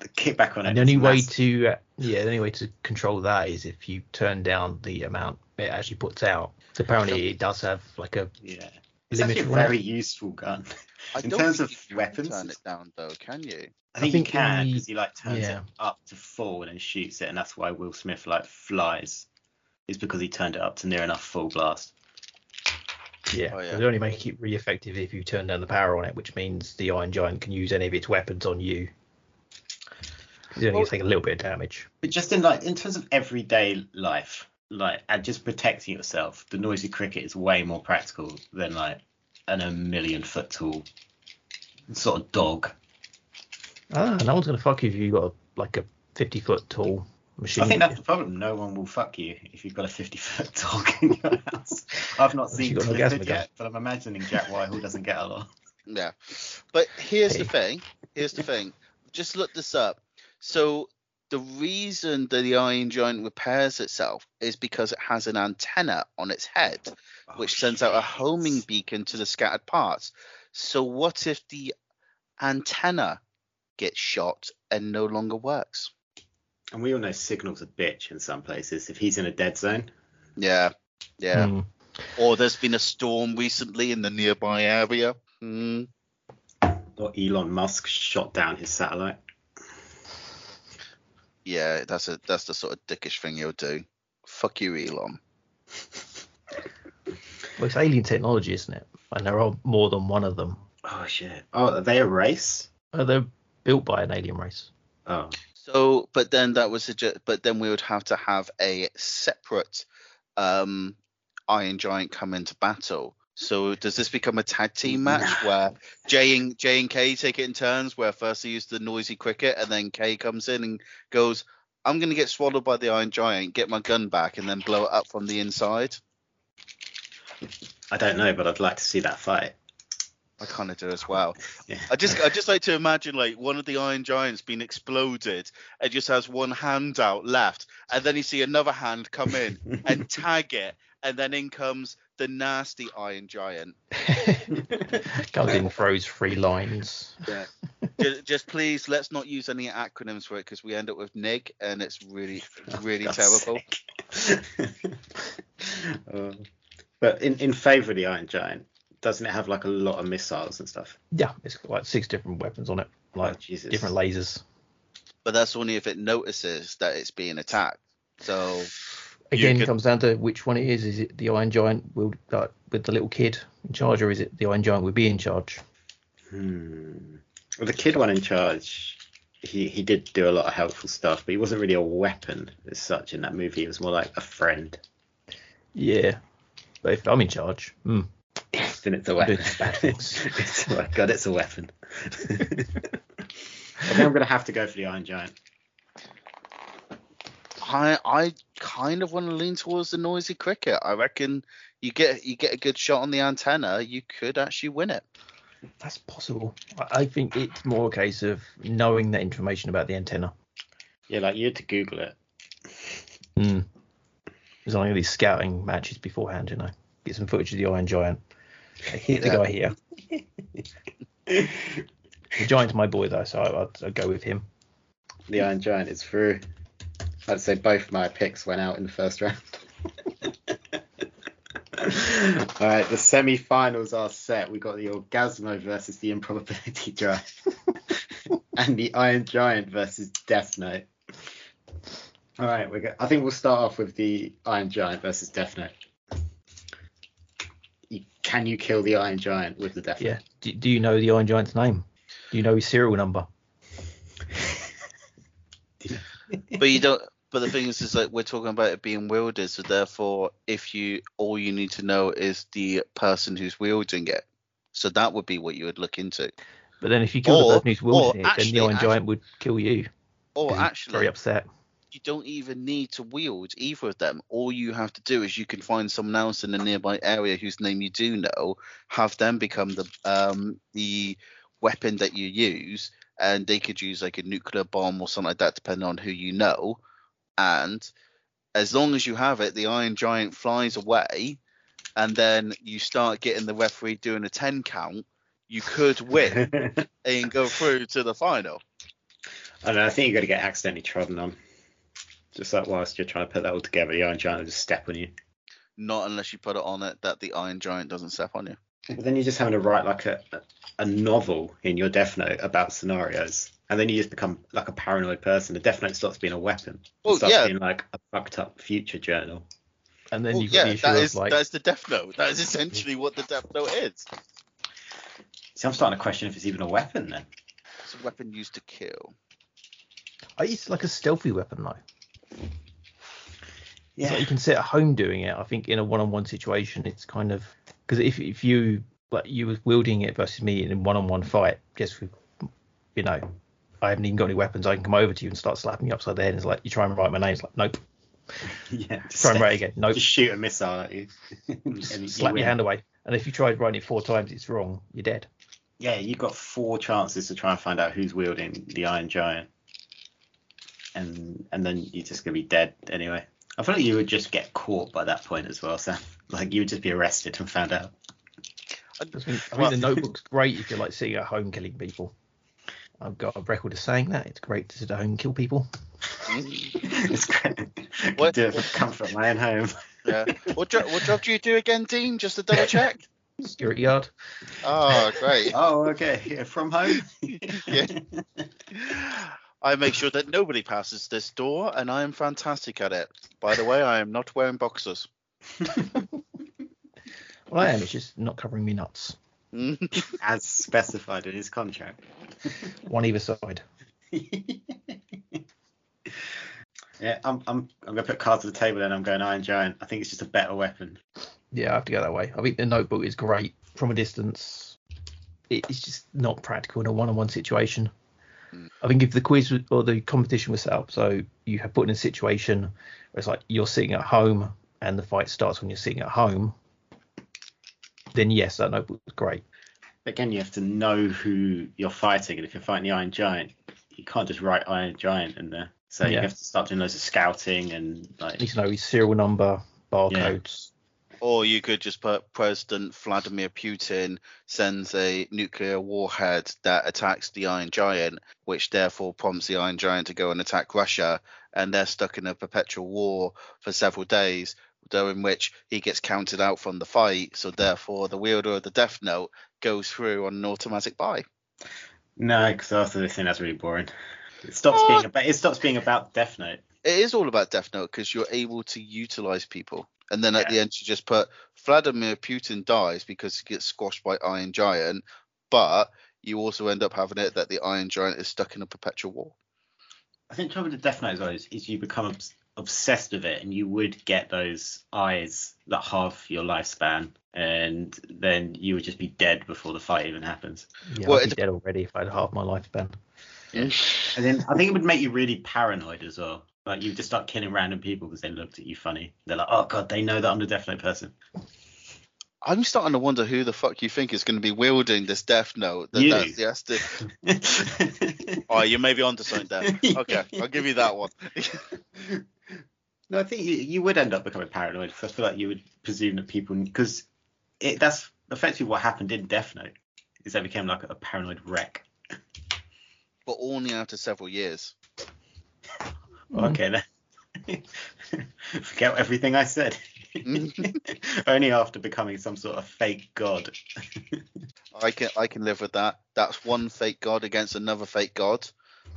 A: The kickback on it.
C: And the only way
A: massive.
C: to uh, yeah, the only way to control that is if you turn down the amount it actually puts out. So apparently, it does have like a
A: yeah, it's actually a
C: on it.
A: very useful gun.
B: I
A: In
B: don't
A: terms
B: think
A: of
B: you can
A: weapons,
B: turn it down though, can you?
A: I think,
C: think
A: you can because he like turns
C: yeah.
A: it up to full and then shoots it, and that's why Will Smith like flies. Is because he turned it up to near enough full blast.
C: yeah.
B: Oh, yeah.
C: They only make it really effective if you turn down the power on it, which means the Iron Giant can use any of its weapons on you. It's only
B: Well-
C: going to take a little bit of damage.
A: But just in like in terms of everyday life, like and just protecting yourself, the noisy cricket is way more practical than like an a million foot tall sort of dog.
C: Ah, no one's going to fuck you if you've got a, like a 50 foot tall machine.
A: I think that's the problem. No one will fuck you if you've got a 50 foot dog in your house. I've not seen
C: you've got
A: Clifford
C: orgasmic
A: yet, but I'm imagining Jack Whitehall doesn't get a lot.
B: Yeah. But here's the thing. Here's the thing. Just look this up. So the reason that the Iron Giant repairs itself is because it has an antenna on its head, which
A: Oh,
B: sends out a homing beacon to the scattered parts. So what if the antenna gets shot and no longer works?
A: And we all know Signal's a bitch in some places. If he's in a dead zone,
B: Yeah. Yeah.
C: Hmm.
B: Or there's been a storm recently in the nearby area. Hmm.
A: or Elon Musk shot down his satellite.
B: Yeah, that's a that's the sort of dickish thing you'll do. Fuck you, Elon.
C: Well, it's alien technology, isn't it? And there are more than one of them.
A: Oh shit! Oh, are they a race?
C: Uh, they're built by an alien race.
A: Oh,
B: So, but then that was suggest, but then we would have to have a separate um, Iron Giant come into battle. So does this become a tag team match
A: Nah.
B: where J and J and K take it in turns, where first they use the noisy cricket, and then K comes in and goes, "I'm gonna get swallowed by the Iron Giant, get my gun back, and then blow it up from the inside."
A: I don't know, but I'd like to see that fight.
B: I kind of do as well.
A: Yeah.
B: I just I just like to imagine like one of the Iron Giants being exploded and just has one hand out left, and then you see another hand come in and tag it, and then in comes the nasty Iron Giant.
C: Comes in, throws three lines.
B: Yeah. just, just please let's not use any acronyms for it because we end up with NIG and it's really really
A: God's
B: terrible.
A: Um, but in in favour of the Iron Giant, doesn't it have like a lot of missiles and stuff?
C: Yeah, it's got like six different weapons on it, like
A: oh, Jesus.
C: different lasers.
B: But that's only if it notices that it's being attacked. So
C: Again,
B: could-
C: comes down to which one it is. Is it the Iron Giant with, like, with the little kid in charge, or is it the Iron Giant with be in charge?
A: Hmm. Well, the kid one in charge, he he did do a lot of helpful stuff, but he wasn't really a weapon as such in that movie. He was more like a friend.
C: Yeah. But if I'm in charge, hmm.
A: then it's a
C: I'm
A: weapon.
C: bad things.
A: it's, oh my god, it's a weapon. I think I'm gonna have to go for the Iron Giant.
B: I I kind of want to lean towards the noisy cricket. I reckon you get you get a good shot on the antenna, you could actually win it.
C: that's possible. I, I think it's more a case of knowing that information about the antenna.
A: Yeah, like you had to Google it.
C: Hmm. There's only these scouting matches beforehand, you know. Get some footage of the Iron Giant. Hit the guy here. The Giant's my boy though, so I, I'd, I'd go with him.
A: The Iron Giant is through. I'd say both my picks went out in the first round. All right, the semi-finals are set. We got the Orgazmo versus the Improbability Drive, and the Iron Giant versus Death Note. All right, we go. I think we'll start off with the Iron Giant versus Death Note. You, can you kill the Iron Giant with the Death
C: Yeah.
A: Note?
C: Do, do you know the Iron Giant's name? Do you know his serial number?
B: But you don't but the thing is is like we're talking about it being wielded, so therefore if you all you need to know is the person who's wielding it. So that would be what you would look into.
C: But then if you kill
B: Or-
C: the person who's wielding it, then the Iron
B: actually-
C: Giant would kill you.
B: Or actually
C: very upset.
B: you don't even need to wield either of them. All you have to do is you can find someone else in a nearby area whose name you do know, have them become the um the weapon that you use, and they could use like a nuclear bomb or something like that, depending on who you know. And as long as you have it, the Iron Giant flies away, and then you start getting the referee doing a ten count. You could win and go through to the final.
A: I don't know. I think you're going to get accidentally trodden on. Just like whilst you're trying to put that all together, the Iron Giant will just step on you.
B: Not unless you put it on it that the Iron Giant doesn't step on you.
A: But then you're just having to write like a a novel in your Death Note about scenarios, and then you just become like a paranoid person. The Death Note stops being a weapon. It starts
B: yeah.
A: being like a fucked up future journal.
C: And then
B: Well,
C: you've got
B: yeah,
C: the issue
B: that is,
C: like...
B: that is the Death Note. That is essentially what the Death Note is.
A: See, I'm starting to question if it's even a weapon then.
B: It's a weapon used to kill.
C: oh, it's like a stealthy weapon though.
A: Yeah.
C: like you can sit at home doing it. I think in a one-on-one situation, it's kind of because if if you like you was wielding it versus me in a one-on-one fight, just with you know, I haven't even got any weapons. I can come over to you and start slapping you upside the head. And it's like you try and write my name. It's like nope.
A: yeah. Just,
C: Try and write again. Nope.
A: just shoot a missile at you. and you
C: slap
A: win.
C: your hand away. And if you tried writing it four times, it's wrong. You're dead.
A: Yeah, you've got four chances to try and find out who's wielding the Iron Giant, and and then you're just gonna be dead anyway. I feel like you would just get caught by that point as well, Sam. Like you would just be arrested and found out.
C: I mean, I think
B: Well-
C: the notebook's great if you're like sitting at home killing people. I've got a record of saying that. It's great to sit at home and kill people. Mm.
A: it's great. I could
B: What-
A: do it for comfort my own home.
B: Yeah. What job? What job do you do again, Dean? Just to double check.
C: Security guard.
B: Oh, great.
A: Oh, okay. Yeah, From home.
B: Yeah. I make sure that nobody passes this door, and I am fantastic at it. By the way, I am not wearing boxers.
C: Well, I am. It's just not covering me nuts.
A: As specified in his contract.
C: One either side.
A: yeah, I'm I'm I'm gonna put cards on the table then. I'm going Iron Giant. I think it's just a better weapon.
C: Yeah, I have to go that way. I think the notebook is great from a distance. It's just not practical in a one-on-one situation.
B: Mm.
C: I think if the quiz was- or the competition was set up so you have put in a situation where it's like you're sitting at home and the fight starts when you're sitting at home, then yes, that notebook is great.
A: Again, you have to know who you're fighting, and if you're fighting the Iron Giant, you can't just write Iron Giant in there. So you have to start doing loads of scouting and
C: You
A: like
C: need to know his serial number, barcodes.
B: Or you could just put President Vladimir Putin sends a nuclear warhead that attacks the Iron Giant, which therefore prompts the Iron Giant to go and attack Russia, and they're stuck in a perpetual war for several days, during which he gets counted out from the fight. So therefore, the wielder of the Death Note goes through on an automatic buy.
A: no, because after this thing that's really boring. It stops
B: Oh.
A: being ah! about it stops being about Death Note.
B: it is all about Death Note because you're able to utilize people, and then at the end you just put Vladimir Putin dies because he gets squashed by Iron Giant, but you also end up having it that the Iron Giant is stuck in a perpetual war.
A: I think trouble with the Death Note as well is, is you become obs- obsessed with it, and you would get those eyes that half your lifespan, and then you would just be dead before the fight even happens.
C: Yeah,
B: Well,
C: I'd be dead already if I had half my lifespan.
A: And then I think it would make you really paranoid as well. Like you just start killing random people because they looked at you funny. They're like, oh god, they know that I'm the Death Note person.
B: I'm starting to wonder who the fuck you think is going to be wielding this Death Note. That,
A: You.
B: That's, yes, the, oh, you may be onto something there. Okay, I'll give you that one.
A: no, I think you, you would end up becoming paranoid because I feel like you would presume that people because it that's effectively what happened in Death Note is they became like a paranoid wreck.
B: but only after several years.
A: Okay then. Forget everything I said. Only after becoming some sort of fake god.
B: I can I can live with that. That's one fake god against another fake god.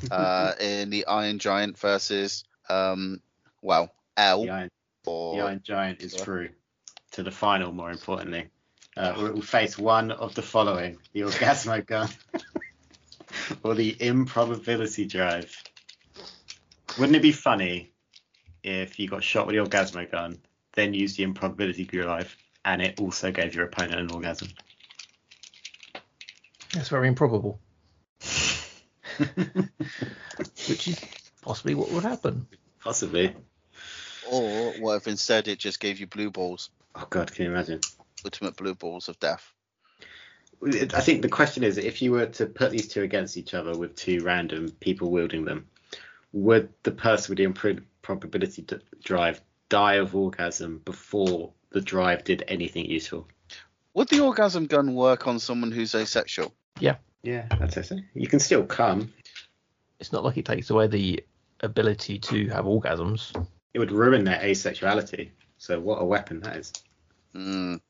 B: Uh, in the Iron Giant versus um, well, L
A: the, Iron,
B: or
A: the Iron Giant is through to the final. More importantly, uh, we will face one of the following: the Orgazmo gun or the Improbability Drive. Wouldn't it be funny if you got shot with the Orgazmo gun, then used the Improbability Drive, and it also gave your opponent an orgasm?
C: That's very improbable, which is possibly what would happen.
A: Possibly.
B: Or what if instead it just gave you blue balls,
A: Oh God, can you imagine?
B: ultimate blue balls of death?
A: I think the question is if you were to put these two against each other with two random people wielding them, would the person with the impro- probability d- drive die of orgasm before the drive did anything useful?
B: Would the orgasm gun work on someone who's asexual?
A: Yeah. Yeah, that's it. You can still come.
C: It's not like it takes away the ability to have orgasms.
A: It would ruin their asexuality. So what a weapon that is.
B: Mm.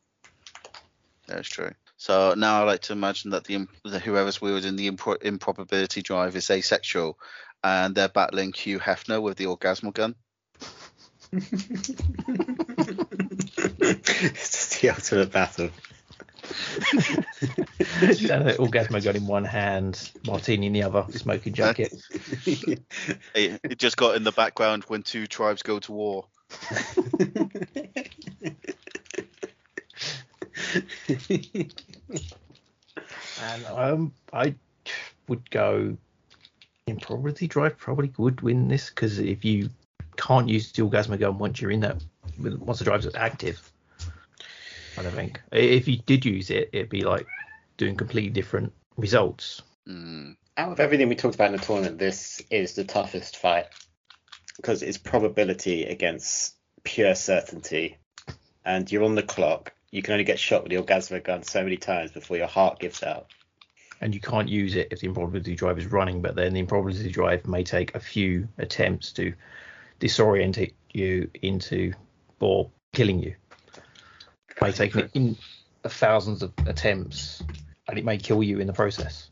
B: That's true. So now I like to imagine that the, the whoever's wielding the impro- improbability drive is asexual, and they're battling Hugh Hefner with the orgasmal gun.
A: it's just the ultimate battle.
C: Orgazmo gun in one hand, martini in the other, smoking jacket.
B: It, it just got in the background when two tribes go to war.
C: And um, I would go improbability drive probably would win this because if you can't use the orgazmo gun once you're in that, once the drive's active, I don't think. If you did use it, it'd be like doing completely different results.
B: Mm.
A: out of everything we talked about in the tournament, this is the toughest fight because it's probability against pure certainty, and you're on the clock. You can only get shot with the orgazmo gun so many times before your heart gives out.
C: And you can't use it if the improbability drive is running, but then the improbability drive may take a few attempts to disorient you into or killing you. It may take in thousands of attempts, and it may kill you in the process.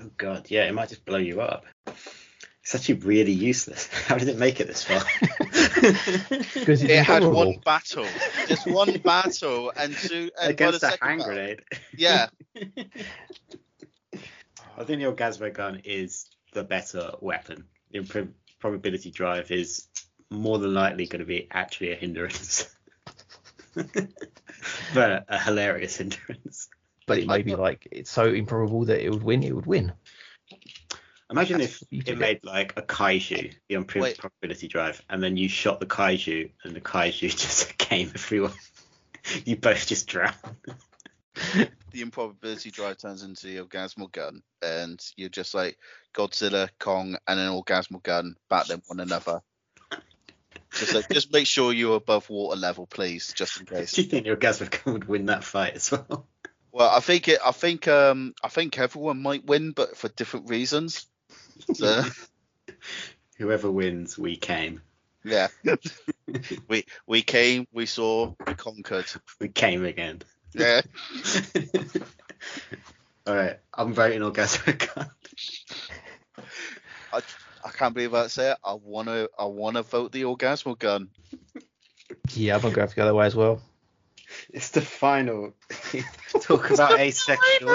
A: Oh god, yeah, it might just blow you up. It's actually really useless. How did it make it this far?
C: Because it's
B: It had one battle, just one battle, and two and by
A: Against
B: the
A: a hand
B: battle-
A: grenade.
B: Yeah,
A: I think the Orgazmo gun is the better weapon. The imp- probability drive is more than likely going to be actually a hindrance. but a hilarious hindrance.
C: but it may be like it's so improbable that it would win. It would win.
A: Imagine
C: That's
A: if
C: the
A: it made like a kaiju, the improved
B: Wait.
A: probability drive, and then you shot the kaiju, and the kaiju just came everyone. you both just drowned.
B: the improbability drive turns into the orgasmal gun, and you're just like Godzilla, Kong, and an orgasmal gun battling one another. Just like, just make sure you're above water level, please, just in case.
A: Do you think your gun would win that fight as well?
B: Well, I think it. I think. Um, I think everyone might win, but for different reasons. So,
A: Whoever wins, we came.
B: yeah. we we came, we saw, we conquered.
A: We came again.
B: Yeah.
A: All right, I'm voting Orgazmo gun.
B: I can't believe I say it. I wanna I wanna vote the orgasmal gun.
C: Yeah, I'm gonna go the other way as well.
A: It's the final. Talk about asexual.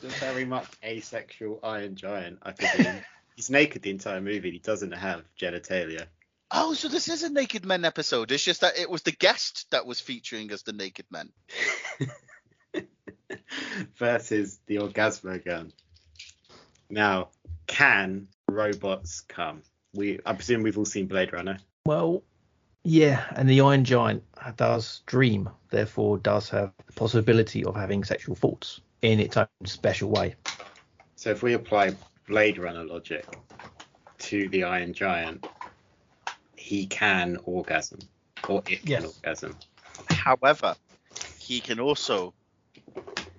A: the very much asexual Iron Giant. I think he's naked the entire movie. He doesn't have genitalia.
B: Oh, so this is a Naked Men episode. It's just that it was the guest that was featuring as the Naked Men.
A: Versus the Orgazmo gun. Now, can robots come? We, I presume we've all seen Blade Runner.
C: Well, yeah, and the Iron Giant does dream, therefore does have the possibility of having sexual thoughts in its own special way.
A: So if we apply Blade Runner logic to the Iron Giant, he can orgasm, or it
C: Yes.
A: can orgasm.
B: However, he can also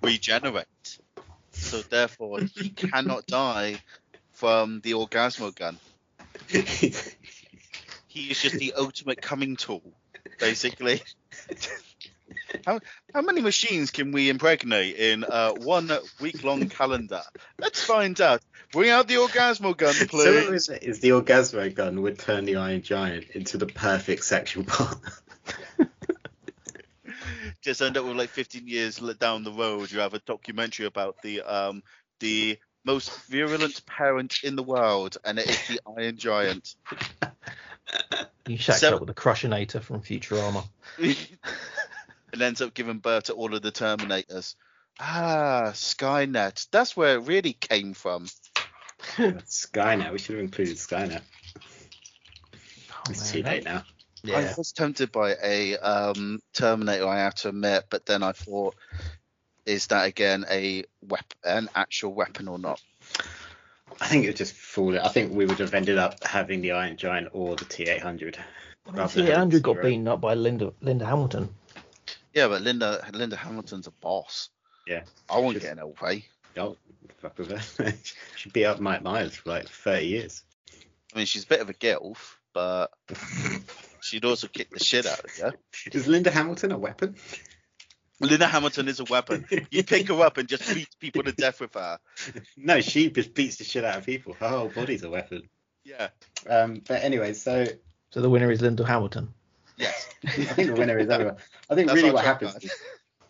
B: regenerate. So therefore, he cannot die from the orgazmo gun. He is just the ultimate coming tool, basically. How, how many machines can we impregnate in uh, one week long calendar? Let's find out. Bring out the orgazmo gun,
A: so
B: please.
A: is the Orgazmo gun would turn the Iron Giant into the perfect sexual partner?
B: Just end up with like 15 years down the road, you have a documentary about the um the most virulent parent in the world, and it is the Iron Giant.
C: You shacked
B: So-
C: up with the Crushinator from Futurama.
B: and ends up giving birth to all of the Terminators. Ah, Skynet. That's where it really came from.
A: Skynet. We should have included Skynet.
C: Oh,
A: It's
C: man,
A: too late
C: that-
A: now.
B: I was tempted by a um, Terminator, I have to admit, but then I thought, is that again a weapon, an actual weapon or not?
A: I think it would just fall. I think we would have ended up having the Iron Giant or the T800. rather than
C: Yeah, Andrew got beaten up by Linda Linda Hamilton.
B: Yeah, but Linda Linda Hamilton's a boss.
A: Yeah.
B: I won't
A: Should-
B: get an LP.
A: Oh, fuck with her. she beat up Mike Myers for like 30 years.
B: I mean, she's a bit of a gilf, but she'd also kick the shit out of you.
A: Is Linda Hamilton a weapon?
B: Linda Hamilton is a weapon. You pick her up and just beat people to death with her.
A: no, she just beats the shit out of people. Her whole body's a weapon.
B: Yeah.
A: Um, but anyway, so
C: So the winner is Linda Hamilton.
B: Yes.
A: I think the winner is everyone. I think
B: That's
A: really what happens is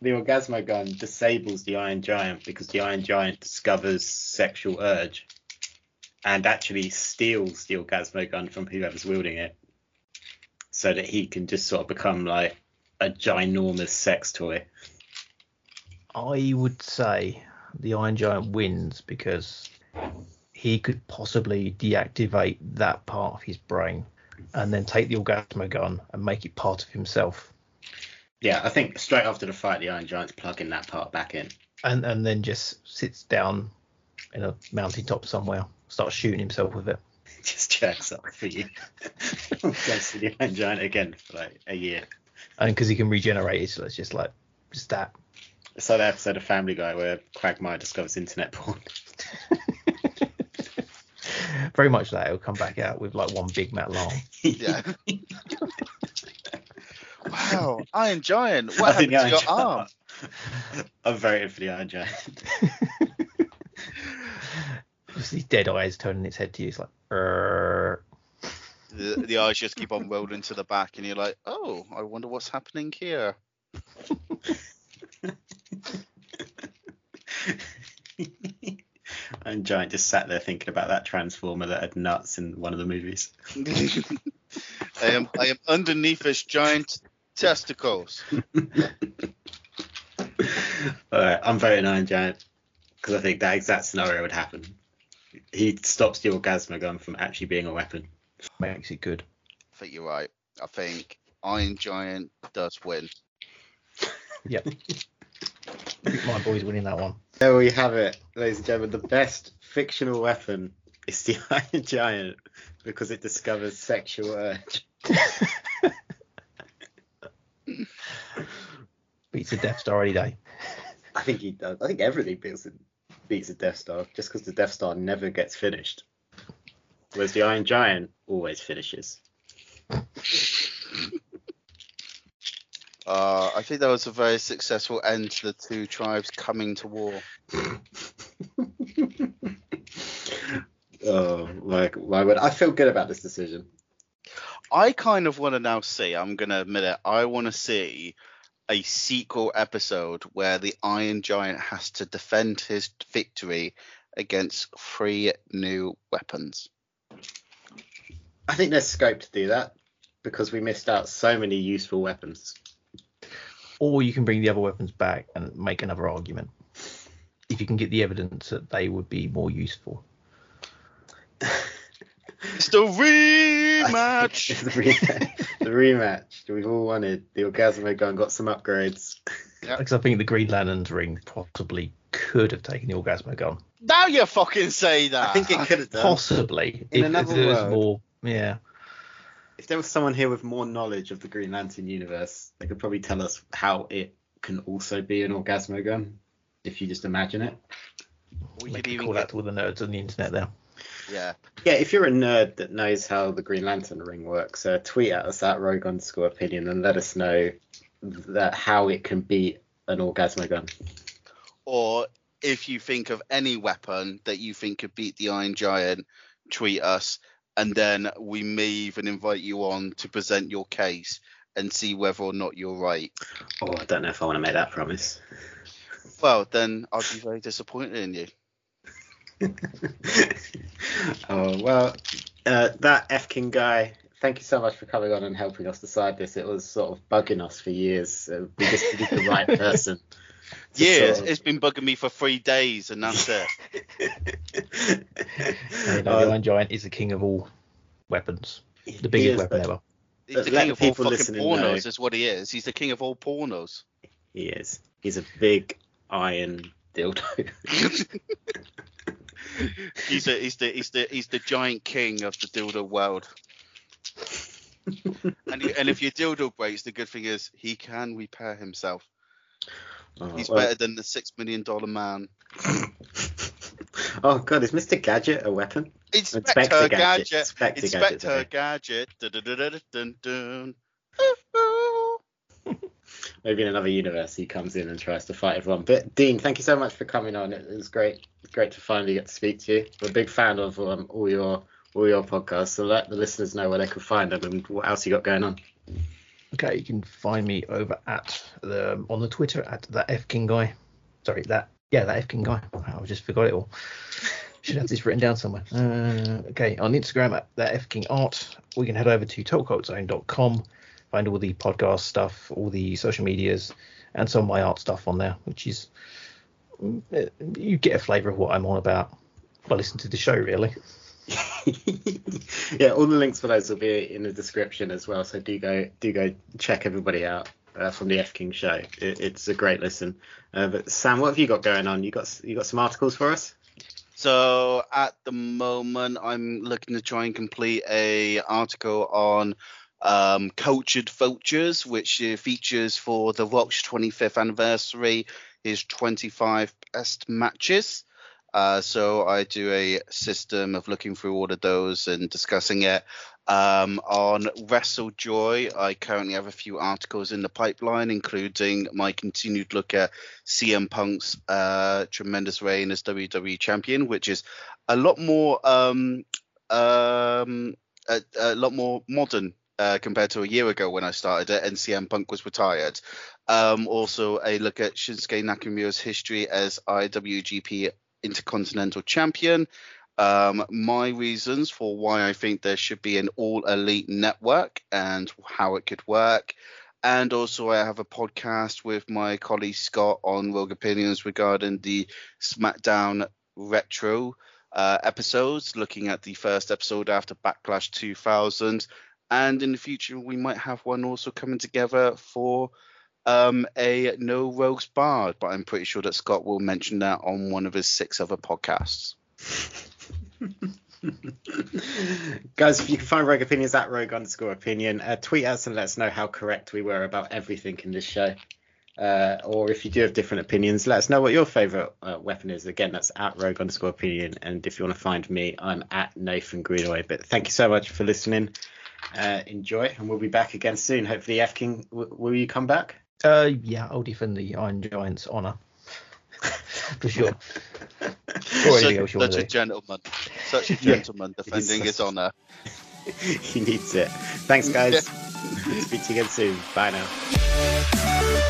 A: the Orgazmo gun disables the Iron Giant because the Iron Giant discovers sexual urge and actually steals the Orgazmo gun from whoever's wielding it so that he can just sort of become like a ginormous sex toy.
C: I would say the Iron Giant wins because he could possibly deactivate that part of his brain and then take the Orgazmo gun and make it part of himself.
A: Yeah, I think straight after the fight, the Iron Giant's plugging that part back in.
C: And and then just sits down in a mountaintop somewhere, starts shooting himself with it.
A: just jerks off for you. Goes to the Iron Giant again for like a year.
C: And because he can regenerate it, so it's just like just that.
A: It's like the episode of Family Guy where Quagmire discovers internet porn.
C: Very much that it'll come back out with like one big Matt Long.
B: Yeah. wow. Iron Giant.
A: I
B: What
A: think
B: happened
A: the
B: to your
A: Iron
B: arm?
A: I'm voting for the Iron Giant.
C: Just these dead eyes turning its head to you. It's like, "Err."
B: The, the eyes just keep on rolling to the back, and you're like, oh, I wonder what's happening here.
A: and Giant just sat there thinking about that transformer that had nuts in one of the movies.
B: I am I am underneath his giant testicles.
A: Alright, I'm voting Iron Giant because I think that exact scenario would happen. He stops the gun from actually being a weapon.
C: Makes it good.
B: I think you're right. I think Iron Giant does win.
C: Yep. I think my boy's winning that one.
A: There we have it, ladies and gentlemen. The best fictional weapon is the Iron Giant because it discovers sexual urge.
C: Beats a Death Star any day.
A: I think he does. I think everything beats a, beats a Death Star just because the Death Star never gets finished. Whereas the Iron Giant always finishes.
B: Uh, I think that was a very successful end to the two tribes coming to war.
A: Oh my, my word! I feel good about this decision.
B: I kind of want to now see. I'm gonna admit it. I want to see a sequel episode where the Iron Giant has to defend his victory against three new weapons.
A: I think there's scope to do that because we missed out so many useful weapons.
C: Or you can bring the other weapons back and make another argument. If you can get the evidence that they would be more useful.
B: It's the rematch.
A: the, rematch. the rematch. We've all wanted. The Orgazmo gun got some upgrades.
C: Because I think the Green Lantern's ring possibly could have taken the Orgazmo gun.
B: now you fucking say that.
A: I think it could have done.
C: Possibly.
A: In
C: if,
A: another
C: if there was more. Yeah.
A: If there was someone here with more knowledge of the Green Lantern universe, they could probably tell us how it can also be an Orgazmo gun. If you just imagine it.
B: we
C: We
B: could
C: could
B: even
C: call
B: get,
C: that to all the nerds on the internet there.
B: yeah.
A: Yeah, if you're a nerd that knows how the Green Lantern ring works, uh, tweet at us at Rogue underscore opinion and let us know that how it can beat an Orgazmo gun.
B: Or if you think of any weapon that you think could beat the Iron Giant, tweet us, and then we may even invite you on to present your case and see whether or not you're right.
A: Oh, I don't know if I want to make that promise.
B: Well, then I'll be very disappointed in you.
A: oh well, uh, that Efkin guy. Thank you so much for coming on and helping us decide this. It was sort of bugging us for years. Uh, we just needed the right person. To
B: Years.
A: sort
B: It's been bugging me for three days, and that's it.
C: You know,
A: Uh,
C: the Iron Giant is the king of all weapons. The biggest
A: is,
C: weapon
A: but
C: ever.
B: He's the
A: Let
B: king of all fucking pornos,
A: know.
B: is what he is. He's the king of all pornos.
A: He is. He's a big iron dildo.
B: he's, a, he's the he's the he's the giant king of the dildo world. and he- and if your dildo breaks, the good thing is he can repair himself.
A: Oh,
B: He's
A: well-
B: better than the six million dollar man.
A: oh god, is Mr. Gadget a weapon?
B: Inspector,
A: Inspector
B: Gadget.
A: Gadget. Inspector Gadget.
B: Gadget.
A: Maybe in another universe he comes in and tries to fight everyone. But Dean, thank you so much for coming on. It was great, great to finally get to speak to you. We're a big fan of um, all your all your podcasts. So let the listeners know where they can find them and what else you got going on.
C: Okay, you can find me over at the on the Twitter at that F King guy. Sorry, that yeah, that F King guy. I just forgot it all. Should have this written down somewhere. Uh, okay, on Instagram at that F King art. We can head over to talkoutzone.com, find all the podcast stuff, all the social medias, and some of my art stuff on there, which is mm, uh, you get a flavour of what I'm on about by listening to the show, really.
A: yeah, all the links for those will be in the description as well. So do go do go check everybody out uh, from the F King show. It, it's a great listen. Uh, but Sam, what have you got going on? You got you got some articles for us?
B: So at the moment, I'm looking to try and complete a article on um, cultured vultures, which uh, features for the Rock's 25th anniversary, his 25 best matches. Uh, so I do a system of looking through all of those and discussing it. Um, on WrestleJoy, I currently have a few articles in the pipeline, including my continued look at CM Punk's uh, tremendous reign as WWE champion, which is a lot more um, um, a, a lot more modern uh, compared to a year ago when I started it, and CM Punk was retired. Um, also, a look at Shinsuke Nakamura's history as IWGP Intercontinental Champion. Um, my reasons for why I think there should be an all elite network and how it could work. And also, I have a podcast with my colleague Scott on Rogue Opinions regarding the SmackDown Retro uh, episodes, looking at the first episode after Backlash 2000. And in the future, we might have one also coming together for um, a No Rogues Barred, but I'm pretty sure that Scott will mention that on one of his six other podcasts.
A: Guys, if you can find Rogue Opinions at Rogue underscore opinion, uh, tweet us and let us know how correct we were about everything in this show. Uh, or if you do have different opinions, let us know what your favorite uh, weapon is. Again, that's at Rogue underscore opinion. And if you want to find me, I'm at Nathan Greenaway. But thank you so much for listening. Uh, enjoy, and we'll be back again soon. Hopefully, F King, w- will you come back?
C: Uh, yeah, I'll defend the Iron Giant's honor. for sure.
B: Such,
C: else
B: such a gentleman. Such a
C: Yeah.
B: gentleman defending his honour.
A: he needs it. Thanks, guys. Speak to you again soon. Bye now.